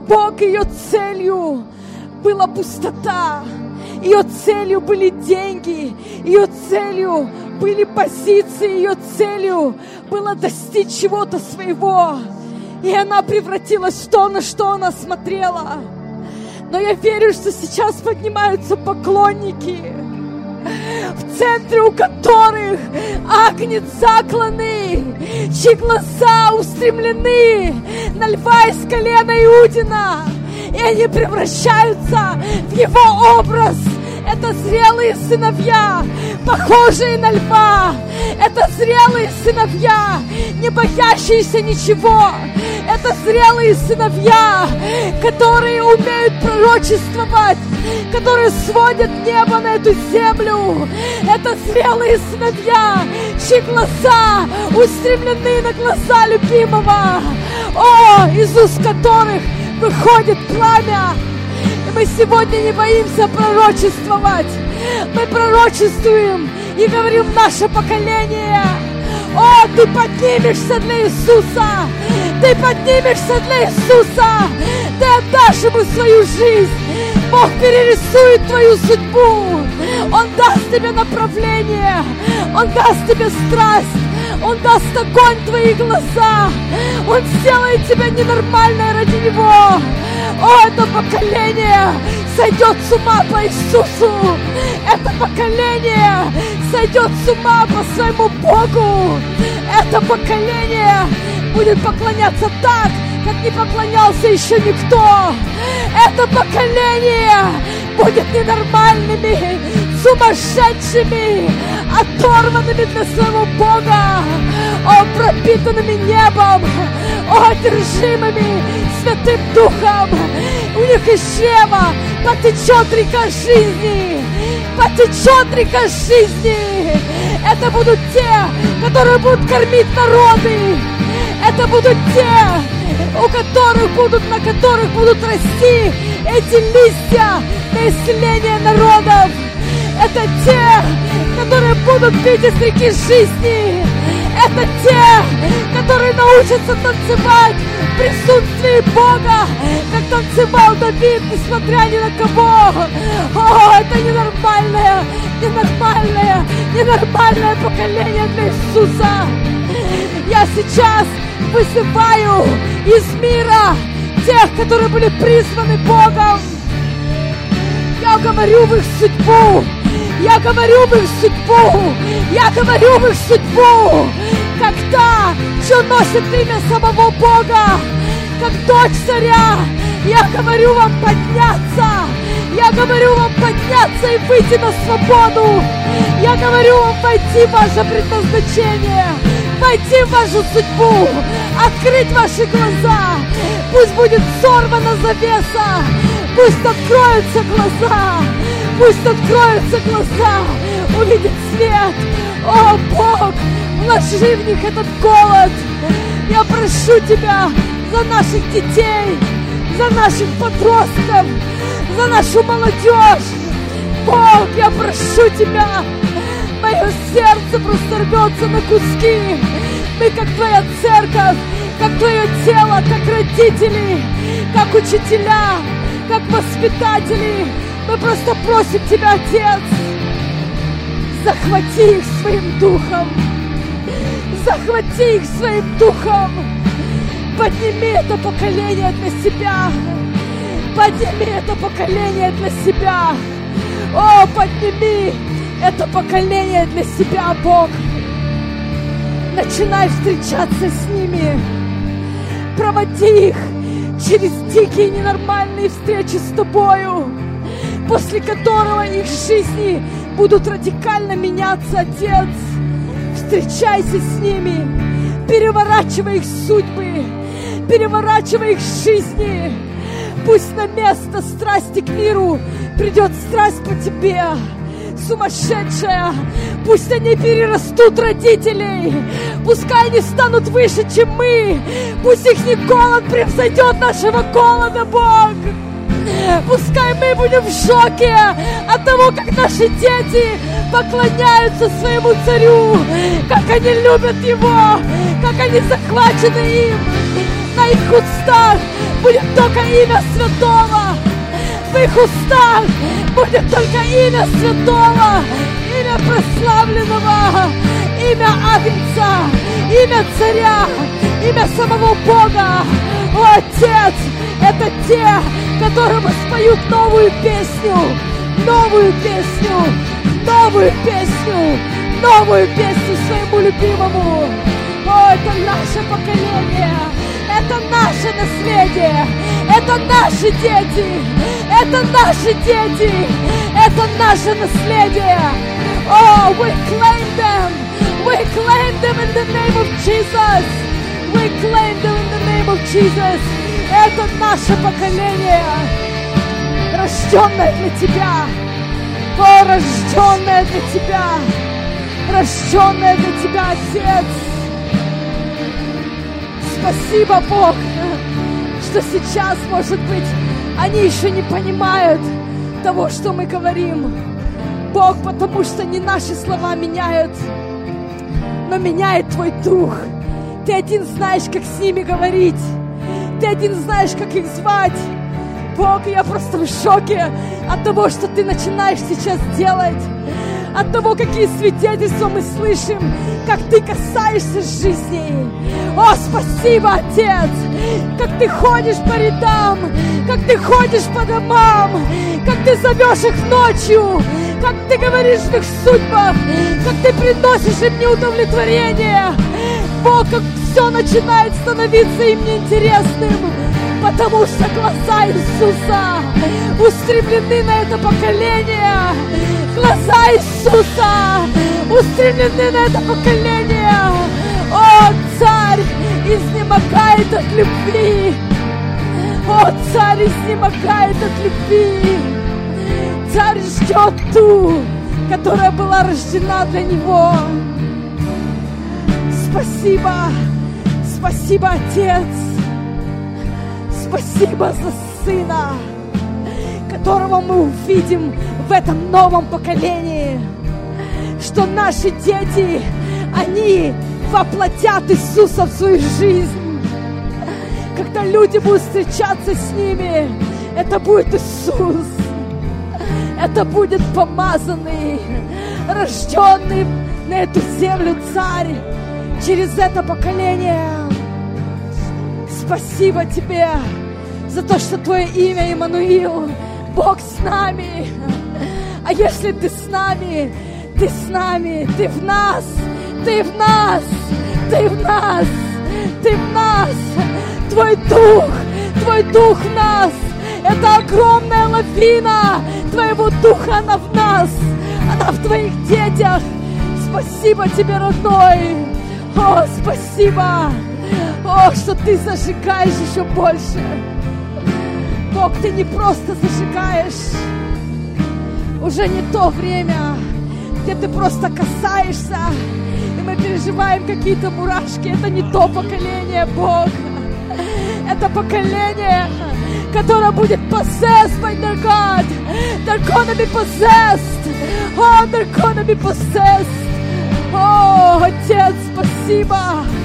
Бог ее целью была пустота. Ее целью были деньги, ее целью были позиции, ее целью было достичь чего-то своего. И она превратилась в то, на что она смотрела. Но я верю, что сейчас поднимаются поклонники, в центре у которых агнец закланы, чьи глаза устремлены на льва из колена Иудина и они превращаются в его образ. Это зрелые сыновья, похожие на льва. Это зрелые сыновья, не боящиеся ничего. Это зрелые сыновья, которые умеют пророчествовать, которые сводят небо на эту землю. Это зрелые сыновья, чьи глаза устремлены на глаза любимого. О, из уст которых выходит пламя. И мы сегодня не боимся пророчествовать. Мы пророчествуем и говорим наше поколение. О, ты поднимешься для Иисуса! Ты поднимешься для Иисуса! Ты отдашь ему свою жизнь! Бог перерисует твою судьбу! Он даст тебе направление! Он даст тебе страсть! Он даст огонь в твои глаза. Он сделает тебя ненормальной ради Него. О, это поколение сойдет с ума по Иисусу. Это поколение сойдет с ума по своему Богу. Это поколение будет поклоняться так, как не поклонялся еще никто. Это поколение будет ненормальными, сумасшедшими, оторванными для своего Бога, о, пропитанными небом, о, одержимыми Святым Духом. У них из чрева потечет река жизни, потечет река жизни. Это будут те, которые будут кормить народы. Это будут те, у которых будут, на которых будут расти эти листья на исцеление народов. Это те, которые будут пить из реки жизни. Это те, которые научатся танцевать в присутствии Бога, как танцевал Давид, несмотря ни на кого. О, это ненормальное, ненормальное, ненормальное поколение для Иисуса. Я сейчас вызываю из мира тех, которые были призваны Богом. Я говорю в их судьбу. Я говорю в их судьбу. Я говорю в их судьбу. Как та, что носит имя самого Бога. Как дочь царя. Я говорю вам подняться. Я говорю вам подняться и выйти на свободу. Я говорю вам войти в ваше предназначение войти в вашу судьбу, открыть ваши глаза. Пусть будет сорвана завеса, пусть откроются глаза, пусть откроются глаза, увидит свет. О, Бог, вложи в них этот голод. Я прошу Тебя за наших детей, за наших подростков, за нашу молодежь. Бог, я прошу Тебя, мое сердце просто рвется на куски. Мы как Твоя церковь, как Твое тело, как родители, как учителя, как воспитатели. Мы просто просим Тебя, Отец, захвати их своим духом. Захвати их своим духом. Подними это поколение для себя. Подними это поколение для себя. О, подними это поколение для себя, Бог. Начинай встречаться с ними. Проводи их через дикие ненормальные встречи с тобою, после которого их жизни будут радикально меняться, Отец. Встречайся с ними, переворачивай их судьбы, переворачивай их жизни. Пусть на место страсти к миру придет страсть по тебе сумасшедшая. Пусть они перерастут родителей. Пускай они станут выше, чем мы. Пусть их не голод превзойдет нашего голода, Бог. Пускай мы будем в шоке от того, как наши дети поклоняются своему царю, как они любят его, как они захвачены им. На их устах будет только имя святого. В их устах будет только имя святого, имя прославленного, имя Агнца, имя царя, имя самого Бога. О, Отец, это те, которым споют новую песню, новую песню, новую песню, новую песню своему любимому. О, это наше поколение, это наше наследие, это наши дети, это наши дети, это наше наследие. Oh, we claim them, we claim them in the name of Jesus. We claim them in the name of Jesus. Это наше поколение, рожденное для Тебя. О, рожденное для Тебя, рожденное для Тебя, Отец. Спасибо, Бог, что сейчас, может быть, они еще не понимают того, что мы говорим. Бог, потому что не наши слова меняют, но меняет Твой Дух. Ты один знаешь, как с ними говорить. Ты один знаешь, как их звать. Бог, я просто в шоке от того, что Ты начинаешь сейчас делать от того, какие свидетельства мы слышим, как Ты касаешься жизни. О, спасибо, Отец, как Ты ходишь по рядам, как Ты ходишь по домам, как Ты зовешь их ночью, как Ты говоришь в их судьбах, как Ты приносишь им неудовлетворение. Бог, как все начинает становиться им неинтересным, потому что глаза Иисуса устремлены на это поколение. Глаза Иисуса устремлены на это поколение. О, царь изнемогает от любви. О, царь изнемогает от любви. Царь ждет ту, которая была рождена для него. Спасибо, спасибо, Отец. Спасибо за Сына, которого мы увидим в этом новом поколении. Что наши дети, они воплотят Иисуса в свою жизнь. Когда люди будут встречаться с ними, это будет Иисус. Это будет помазанный, рожденный на эту землю царь через это поколение. Спасибо тебе за то, что твое имя Иммануил, Бог с нами. А если ты с нами, ты с нами, ты в нас, ты в нас, ты в нас, ты в нас. Твой дух, твой дух в нас. Это огромная лавина твоего духа, она в нас, она в твоих детях. Спасибо тебе, родной. О, спасибо. О, что ты зажигаешь еще больше. Бог, ты не просто зажигаешь. Уже не то время, где ты просто касаешься, и мы переживаем какие-то мурашки. Это не то поколение, Бог. Это поколение, которое будет possessed by their God. They're gonna be possessed. Oh, they're gonna be possessed. О, Отец, спасибо! Спасибо!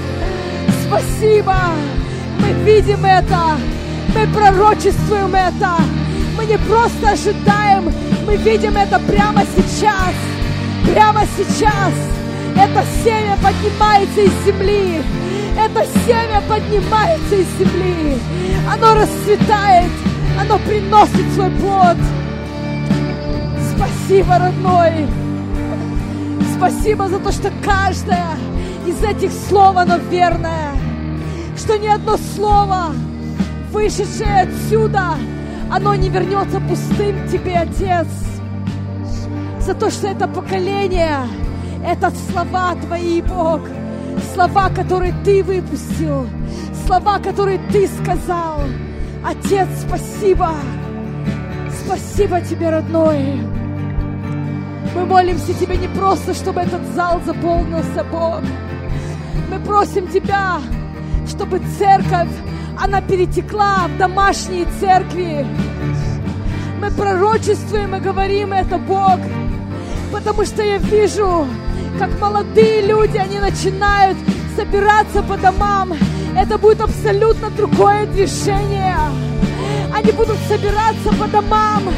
Мы видим это! Мы пророчествуем это! Мы не просто ожидаем, мы видим это прямо сейчас! Прямо сейчас! Это семя поднимается из земли! Это семя поднимается из земли! Оно расцветает! Оно приносит свой плод! Спасибо, родной! Спасибо за то, что каждое из этих слов, оно верное. Что ни одно слово, вышедшее отсюда, оно не вернется пустым тебе, Отец. За то, что это поколение, это слова Твои, Бог. Слова, которые Ты выпустил. Слова, которые Ты сказал. Отец, спасибо. Спасибо Тебе, родной. Мы молимся Тебе не просто, чтобы этот зал заполнился, Бог. Мы просим Тебя, чтобы церковь, она перетекла в домашние церкви. Мы пророчествуем и говорим это, Бог, потому что я вижу, как молодые люди, они начинают собираться по домам. Это будет абсолютно другое движение. Они будут собираться по домам,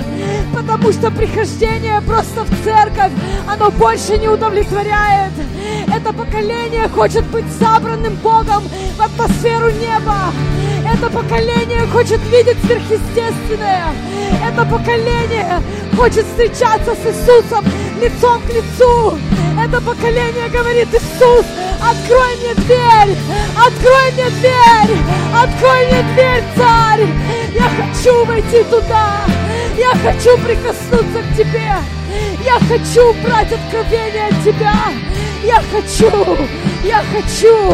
потому что прихождение просто в церковь, оно больше не удовлетворяет. Это поколение хочет быть забранным Богом в атмосферу неба. Это поколение хочет видеть сверхъестественное. Это поколение хочет встречаться с Иисусом лицом к лицу. Это поколение говорит, Иисус, открой мне дверь, открой мне дверь, открой мне дверь, царь. Я хочу войти туда, я хочу прикоснуться к тебе, я хочу брать откровение от тебя. Я хочу, я хочу.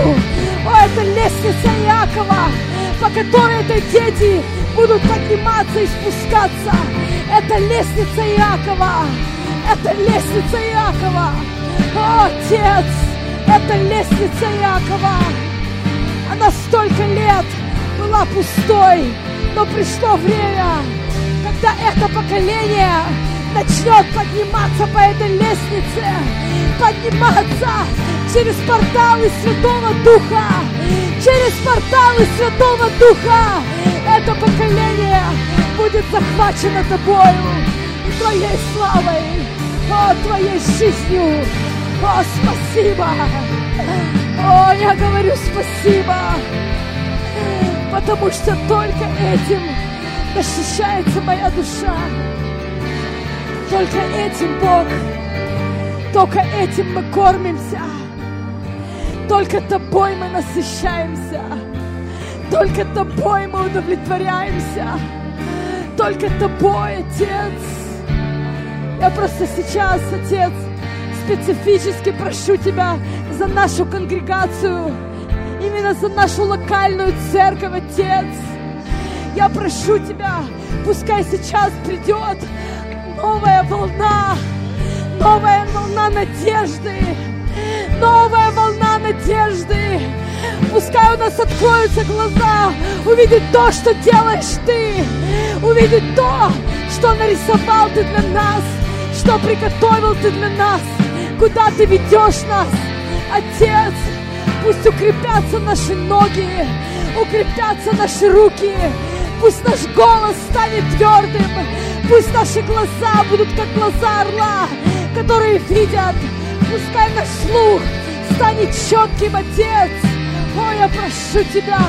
О, это лестница Якова, по которой это дети будут подниматься и спускаться. Это лестница Якова. Это лестница Якова. О, Отец, это лестница Якова. Она столько лет была пустой, но пришло время, когда это поколение начнет подниматься по этой лестнице, подниматься через порталы Святого Духа, через порталы Святого Духа. Это поколение будет захвачено тобою, твоей славой, о, твоей жизнью. О, спасибо! О, я говорю спасибо! Потому что только этим защищается моя душа. Только этим, Бог, только этим мы кормимся. Только тобой мы насыщаемся. Только тобой мы удовлетворяемся. Только тобой, Отец. Я просто сейчас, Отец, специфически прошу Тебя за нашу конгрегацию, именно за нашу локальную церковь, Отец. Я прошу Тебя, пускай сейчас придет новая волна, новая волна надежды, новая волна надежды. Пускай у нас откроются глаза, увидеть то, что делаешь Ты, увидеть то, что нарисовал Ты для нас, что приготовил Ты для нас, куда Ты ведешь нас. Отец, Пусть укрепятся наши ноги, укрепятся наши руки. Пусть наш голос станет твердым. Пусть наши глаза будут как глаза орла, которые видят. Пускай наш слух станет четким, Отец. О, я прошу Тебя,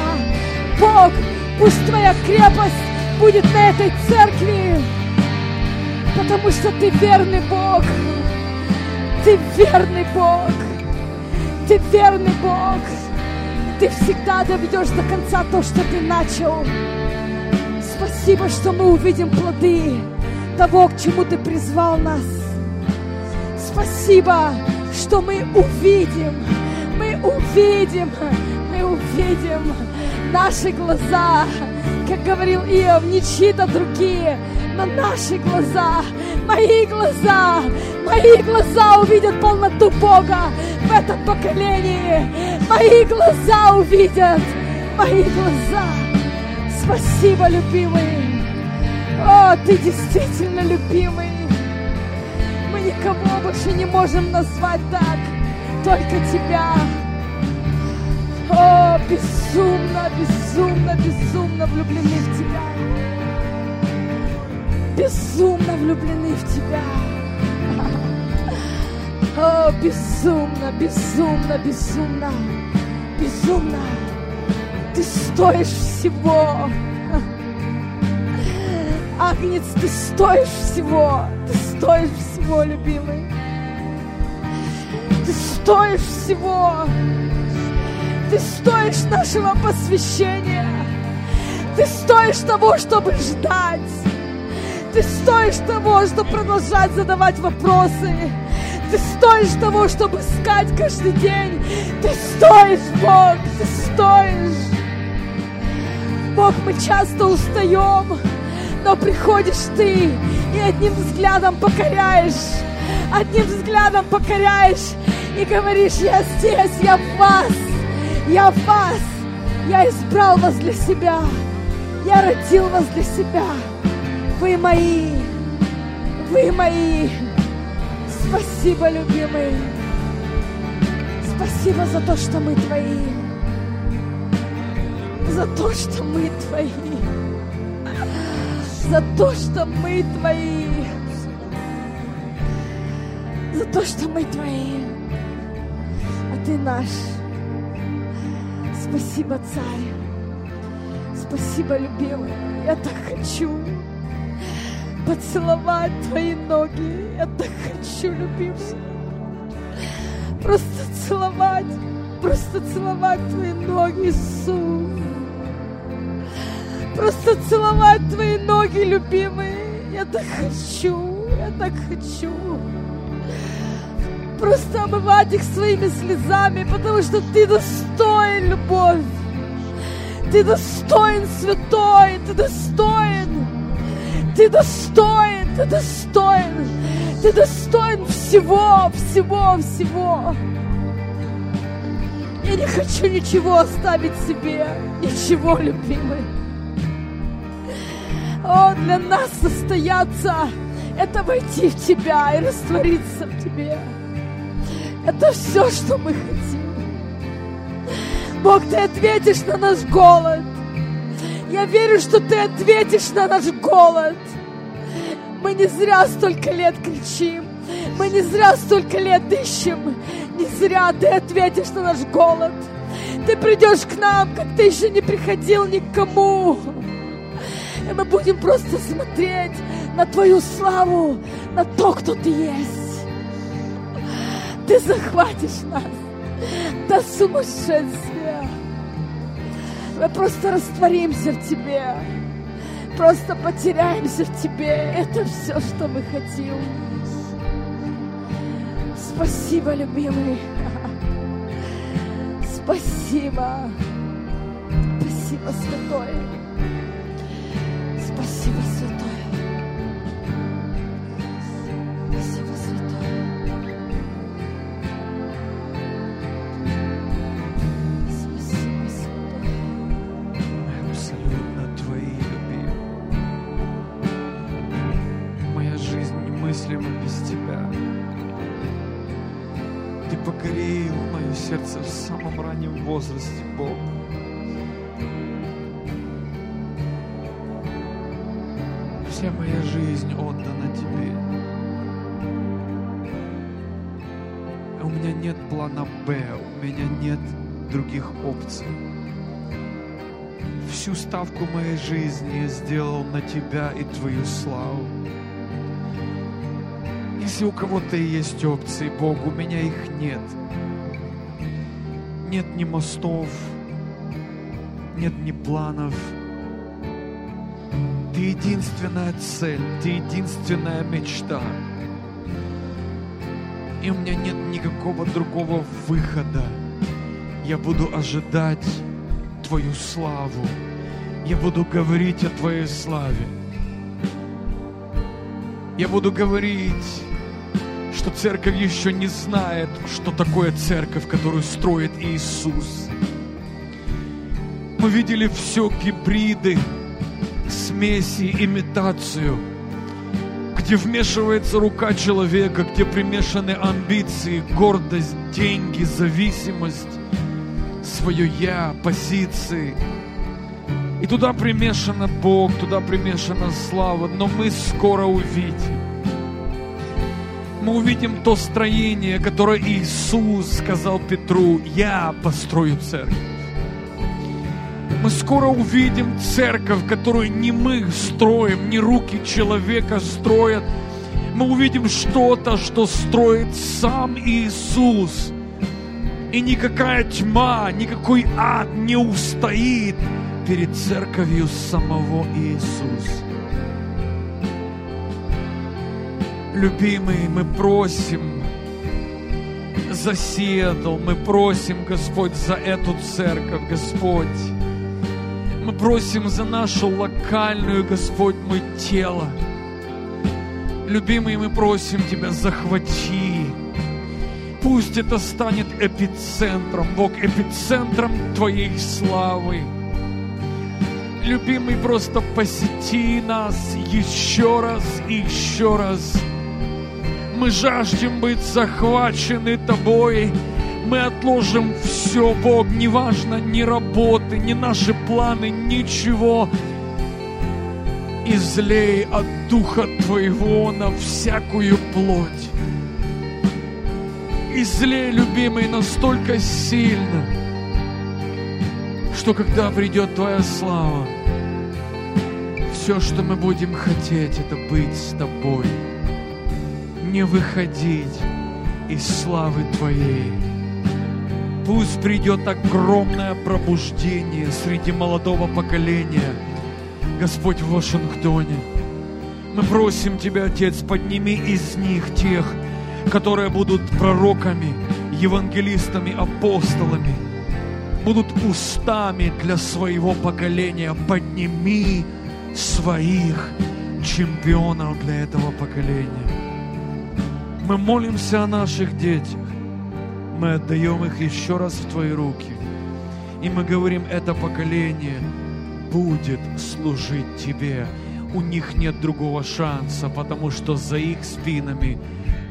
Бог, пусть Твоя крепость будет на этой церкви, потому что Ты верный Бог. Ты верный Бог. Ты верный Бог. Ты всегда доведешь до конца то, что Ты начал. Спасибо, что мы увидим плоды того, к чему Ты призвал нас. Спасибо, что мы увидим, мы увидим, мы увидим наши глаза, как говорил Иов, не чьи-то другие, но наши глаза, мои глаза, мои глаза увидят полноту Бога в этом поколении. Мои глаза увидят, мои глаза. Спасибо, любимый. О, ты действительно любимый. Никого больше не можем назвать так, только тебя. О, безумно, безумно, безумно влюблены в тебя. Безумно влюблены в тебя. О, безумно, безумно, безумно, безумно. Ты стоишь всего. Агнец, ты стоишь всего. Ты стоишь всего, любимый. Ты стоишь всего. Ты стоишь нашего посвящения. Ты стоишь того, чтобы ждать. Ты стоишь того, чтобы продолжать задавать вопросы. Ты стоишь того, чтобы искать каждый день. Ты стоишь, Бог, ты стоишь. Бог, мы часто устаем, но приходишь ты и одним взглядом покоряешь, одним взглядом покоряешь и говоришь, я здесь, я в вас, я в вас, я избрал вас для себя, я родил вас для себя. Вы мои, вы мои. Спасибо, любимый. Спасибо за то, что мы твои. За то, что мы твои. За то, что мы твои. За то, что мы твои. А ты наш. Спасибо, царь. Спасибо, любимый. Я так хочу поцеловать твои ноги. Я так хочу, любимый. Просто целовать, просто целовать твои ноги, Иисус. Просто целовать твои ноги, любимые. Я так хочу, я так хочу. Просто омывать их своими слезами, потому что ты достоин, любовь. Ты достоин, святой, ты достоин. Ты достоин, ты достоин, ты достоин всего, всего, всего. Я не хочу ничего оставить себе, ничего, любимый. О, для нас состояться – это войти в Тебя и раствориться в Тебе. Это все, что мы хотим. Бог, Ты ответишь на наш голод. Я верю, что Ты ответишь на наш голод. Мы не зря столько лет кричим. Мы не зря столько лет ищем. Не зря Ты ответишь на наш голод. Ты придешь к нам, как Ты еще не приходил никому. И мы будем просто смотреть на Твою славу, на то, кто Ты есть. Ты захватишь нас до сумасшествия. Мы просто растворимся в Тебе. Просто потеряемся в Тебе. Это все, что мы хотим. Спасибо, любимый. Спасибо. Спасибо, святой. Спасибо, святой. Спасибо, святой. Спасибо, святой. абсолютно твои, любимые. Моя жизнь немыслима без тебя. Ты покорил мое сердце самого самом раннем возрасте, нет плана Б, у меня нет других опций. Всю ставку моей жизни я сделал на Тебя и Твою славу. Если у кого-то есть опции, Бог, у меня их нет. Нет ни мостов, нет ни планов. Ты единственная цель, ты единственная мечта. И у меня нет никакого другого выхода. Я буду ожидать Твою славу. Я буду говорить о Твоей славе. Я буду говорить, что церковь еще не знает, что такое церковь, которую строит Иисус. Мы видели все гибриды, смеси, имитацию, где вмешивается рука человека, где примешаны амбиции, гордость, деньги, зависимость, свое «я», позиции. И туда примешано Бог, туда примешана слава, но мы скоро увидим. Мы увидим то строение, которое Иисус сказал Петру, я построю церковь. Мы скоро увидим церковь, которую не мы строим, не руки человека строят. Мы увидим что-то, что строит сам Иисус. И никакая тьма, никакой ад не устоит перед церковью самого Иисуса. Любимый, мы просим за Сиэтл, мы просим, Господь, за эту церковь, Господь. Мы просим за нашу локальную, Господь, мы тело. Любимый, мы просим Тебя, захвати. Пусть это станет эпицентром, Бог, эпицентром Твоей славы. Любимый, просто посети нас еще раз и еще раз. Мы жаждем быть захвачены Тобой. Мы отложим все, Бог, неважно, ни работы, ни наши планы, ничего. Излей от Духа Твоего на всякую плоть. Излей, любимый, настолько сильно, что когда придет Твоя слава, все, что мы будем хотеть, это быть с Тобой, не выходить из славы Твоей. Пусть придет огромное пробуждение среди молодого поколения, Господь в Вашингтоне. Мы просим Тебя, Отец, подними из них тех, которые будут пророками, евангелистами, апостолами, будут устами для своего поколения. Подними своих чемпионов для этого поколения. Мы молимся о наших детях. Мы отдаем их еще раз в Твои руки. И мы говорим, это поколение будет служить Тебе. У них нет другого шанса, потому что за их спинами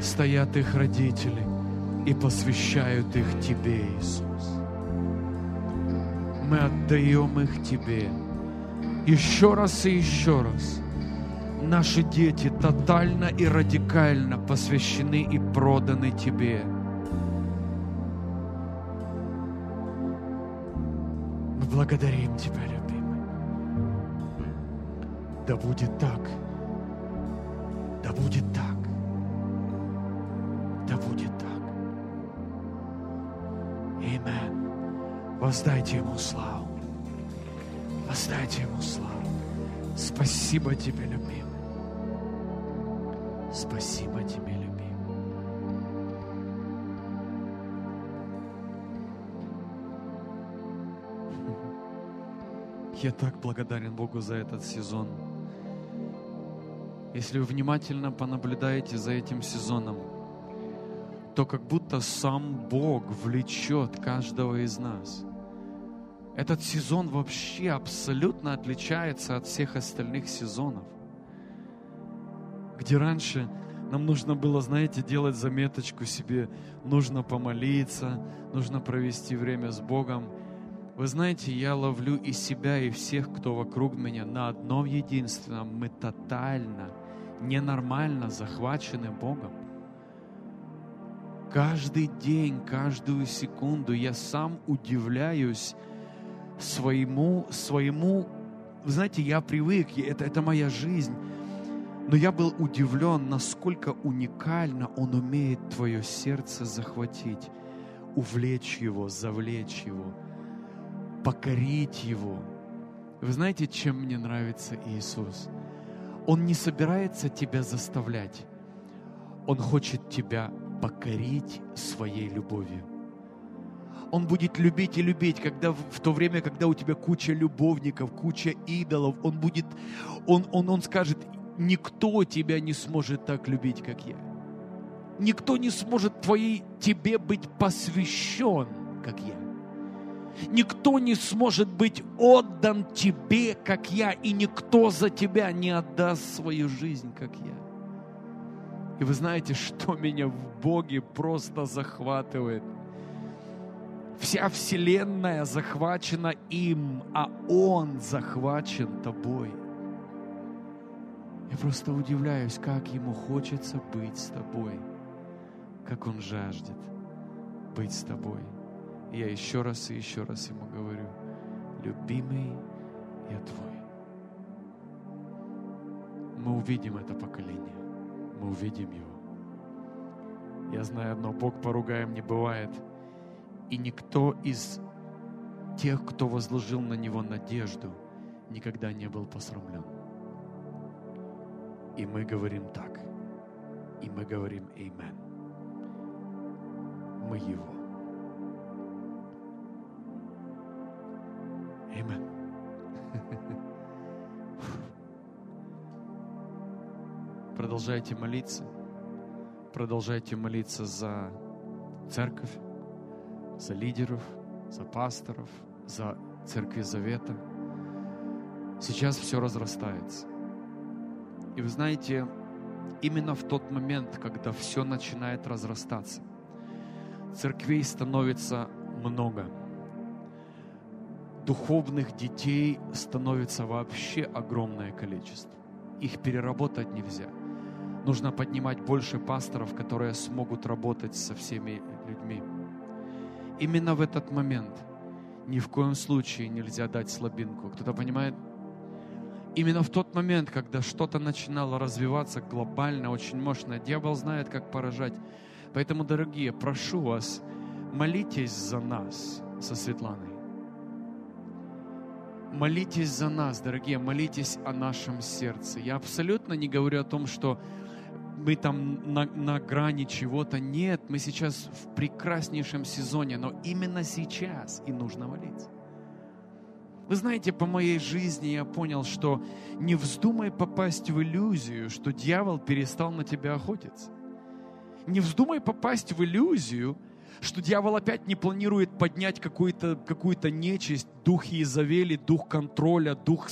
стоят их родители и посвящают их Тебе, Иисус. Мы отдаем их Тебе еще раз и еще раз. Наши дети тотально и радикально посвящены и проданы Тебе. Благодарим Тебя, любимый. Да будет так. Да будет так. Да будет так. Аминь. Воздайте Ему славу. Воздайте Ему славу. Спасибо Тебе, любимый. Спасибо Тебе, Я так благодарен Богу за этот сезон. Если вы внимательно понаблюдаете за этим сезоном, то как будто сам Бог влечет каждого из нас. Этот сезон вообще абсолютно отличается от всех остальных сезонов, где раньше Нам нужно было, знаете, делать заметочку себе. Нужно помолиться, нужно провести время с Богом. Вы знаете, я ловлю и себя, и всех, кто вокруг меня, на одном единственном. Мы тотально, ненормально захвачены Богом. Каждый день, каждую секунду я сам удивляюсь своему, своему, вы знаете, я привык, это, это моя жизнь. Но я был удивлен, насколько уникально Он умеет твое сердце захватить, увлечь его, завлечь его, покорить его. Вы знаете, чем мне нравится Иисус? Он не собирается тебя заставлять. Он хочет тебя покорить своей любовью. Он будет любить и любить, когда в то время, когда у тебя куча любовников, куча идолов, он будет, он, он, он скажет, никто тебя не сможет так любить, как я. Никто не сможет твоей, тебе быть посвящен, как я. Никто не сможет быть отдан тебе, как я, и никто за тебя не отдаст свою жизнь, как я. И вы знаете, что меня в Боге просто захватывает? Вся Вселенная захвачена им, а Он захвачен тобой – я просто удивляюсь, как ему хочется быть с тобой, как он жаждет быть с тобой. Я еще раз и еще раз ему говорю, любимый, я твой. Мы увидим это поколение, мы увидим его. Я знаю одно, Бог поругаем не бывает. И никто из тех, кто возложил на него надежду, никогда не был посрамлен. И мы говорим так. И мы говорим Amen. Мы Его. Amen. Продолжайте молиться. Продолжайте молиться за церковь, за лидеров, за пасторов, за церкви Завета. Сейчас все разрастается. И вы знаете, именно в тот момент, когда все начинает разрастаться, церквей становится много. Духовных детей становится вообще огромное количество. Их переработать нельзя. Нужно поднимать больше пасторов, которые смогут работать со всеми людьми. Именно в этот момент ни в коем случае нельзя дать слабинку. Кто-то понимает? именно в тот момент, когда что-то начинало развиваться глобально, очень мощно, дьявол знает, как поражать. Поэтому, дорогие, прошу вас, молитесь за нас со Светланой. Молитесь за нас, дорогие, молитесь о нашем сердце. Я абсолютно не говорю о том, что мы там на, на грани чего-то. Нет, мы сейчас в прекраснейшем сезоне, но именно сейчас и нужно молиться. Вы знаете, по моей жизни я понял, что не вздумай попасть в иллюзию, что дьявол перестал на тебя охотиться. Не вздумай попасть в иллюзию, что дьявол опять не планирует поднять какую-то какую нечисть, дух Иезавели, дух контроля, дух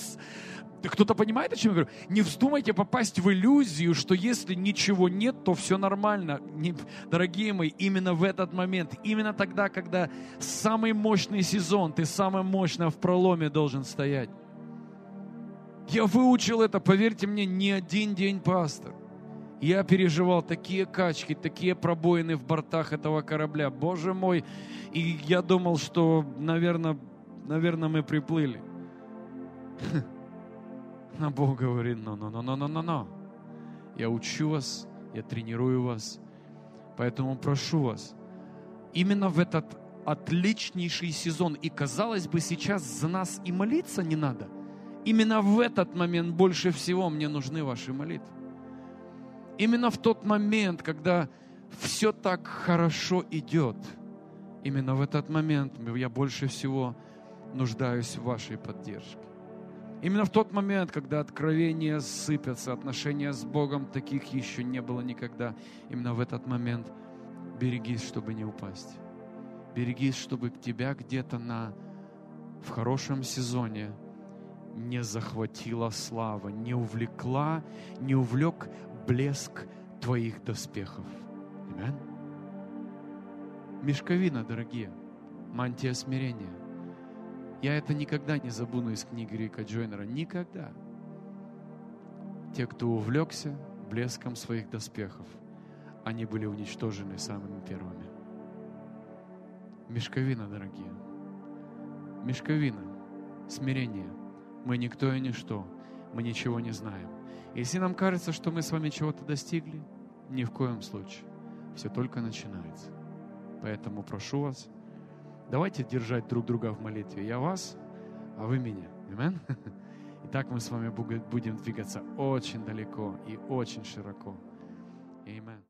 кто-то понимает, о чем я говорю? Не вздумайте попасть в иллюзию, что если ничего нет, то все нормально. Не, дорогие мои, именно в этот момент, именно тогда, когда самый мощный сезон, ты самое мощное в проломе должен стоять. Я выучил это, поверьте мне, не один день, пастор. Я переживал такие качки, такие пробоины в бортах этого корабля. Боже мой, и я думал, что, наверное, наверное, мы приплыли. А Бог говорит, но, но, но, но, но, но, но. Я учу вас, я тренирую вас. Поэтому прошу вас, именно в этот отличнейший сезон, и казалось бы, сейчас за нас и молиться не надо. Именно в этот момент больше всего мне нужны ваши молитвы. Именно в тот момент, когда все так хорошо идет, именно в этот момент я больше всего нуждаюсь в вашей поддержке. Именно в тот момент, когда откровения сыпятся, отношения с Богом, таких еще не было никогда. Именно в этот момент берегись, чтобы не упасть. Берегись, чтобы тебя где-то на, в хорошем сезоне не захватила слава, не увлекла, не увлек блеск твоих доспехов. Аминь. Мешковина, дорогие, мантия смирения. Я это никогда не забуду из книги Рика Джойнера. Никогда. Те, кто увлекся блеском своих доспехов, они были уничтожены самыми первыми. Мешковина, дорогие. Мешковина. Смирение. Мы никто и ничто. Мы ничего не знаем. Если нам кажется, что мы с вами чего-то достигли, ни в коем случае. Все только начинается. Поэтому прошу вас, давайте держать друг друга в молитве. Я вас, а вы меня. Амин? И так мы с вами будем двигаться очень далеко и очень широко. Аминь.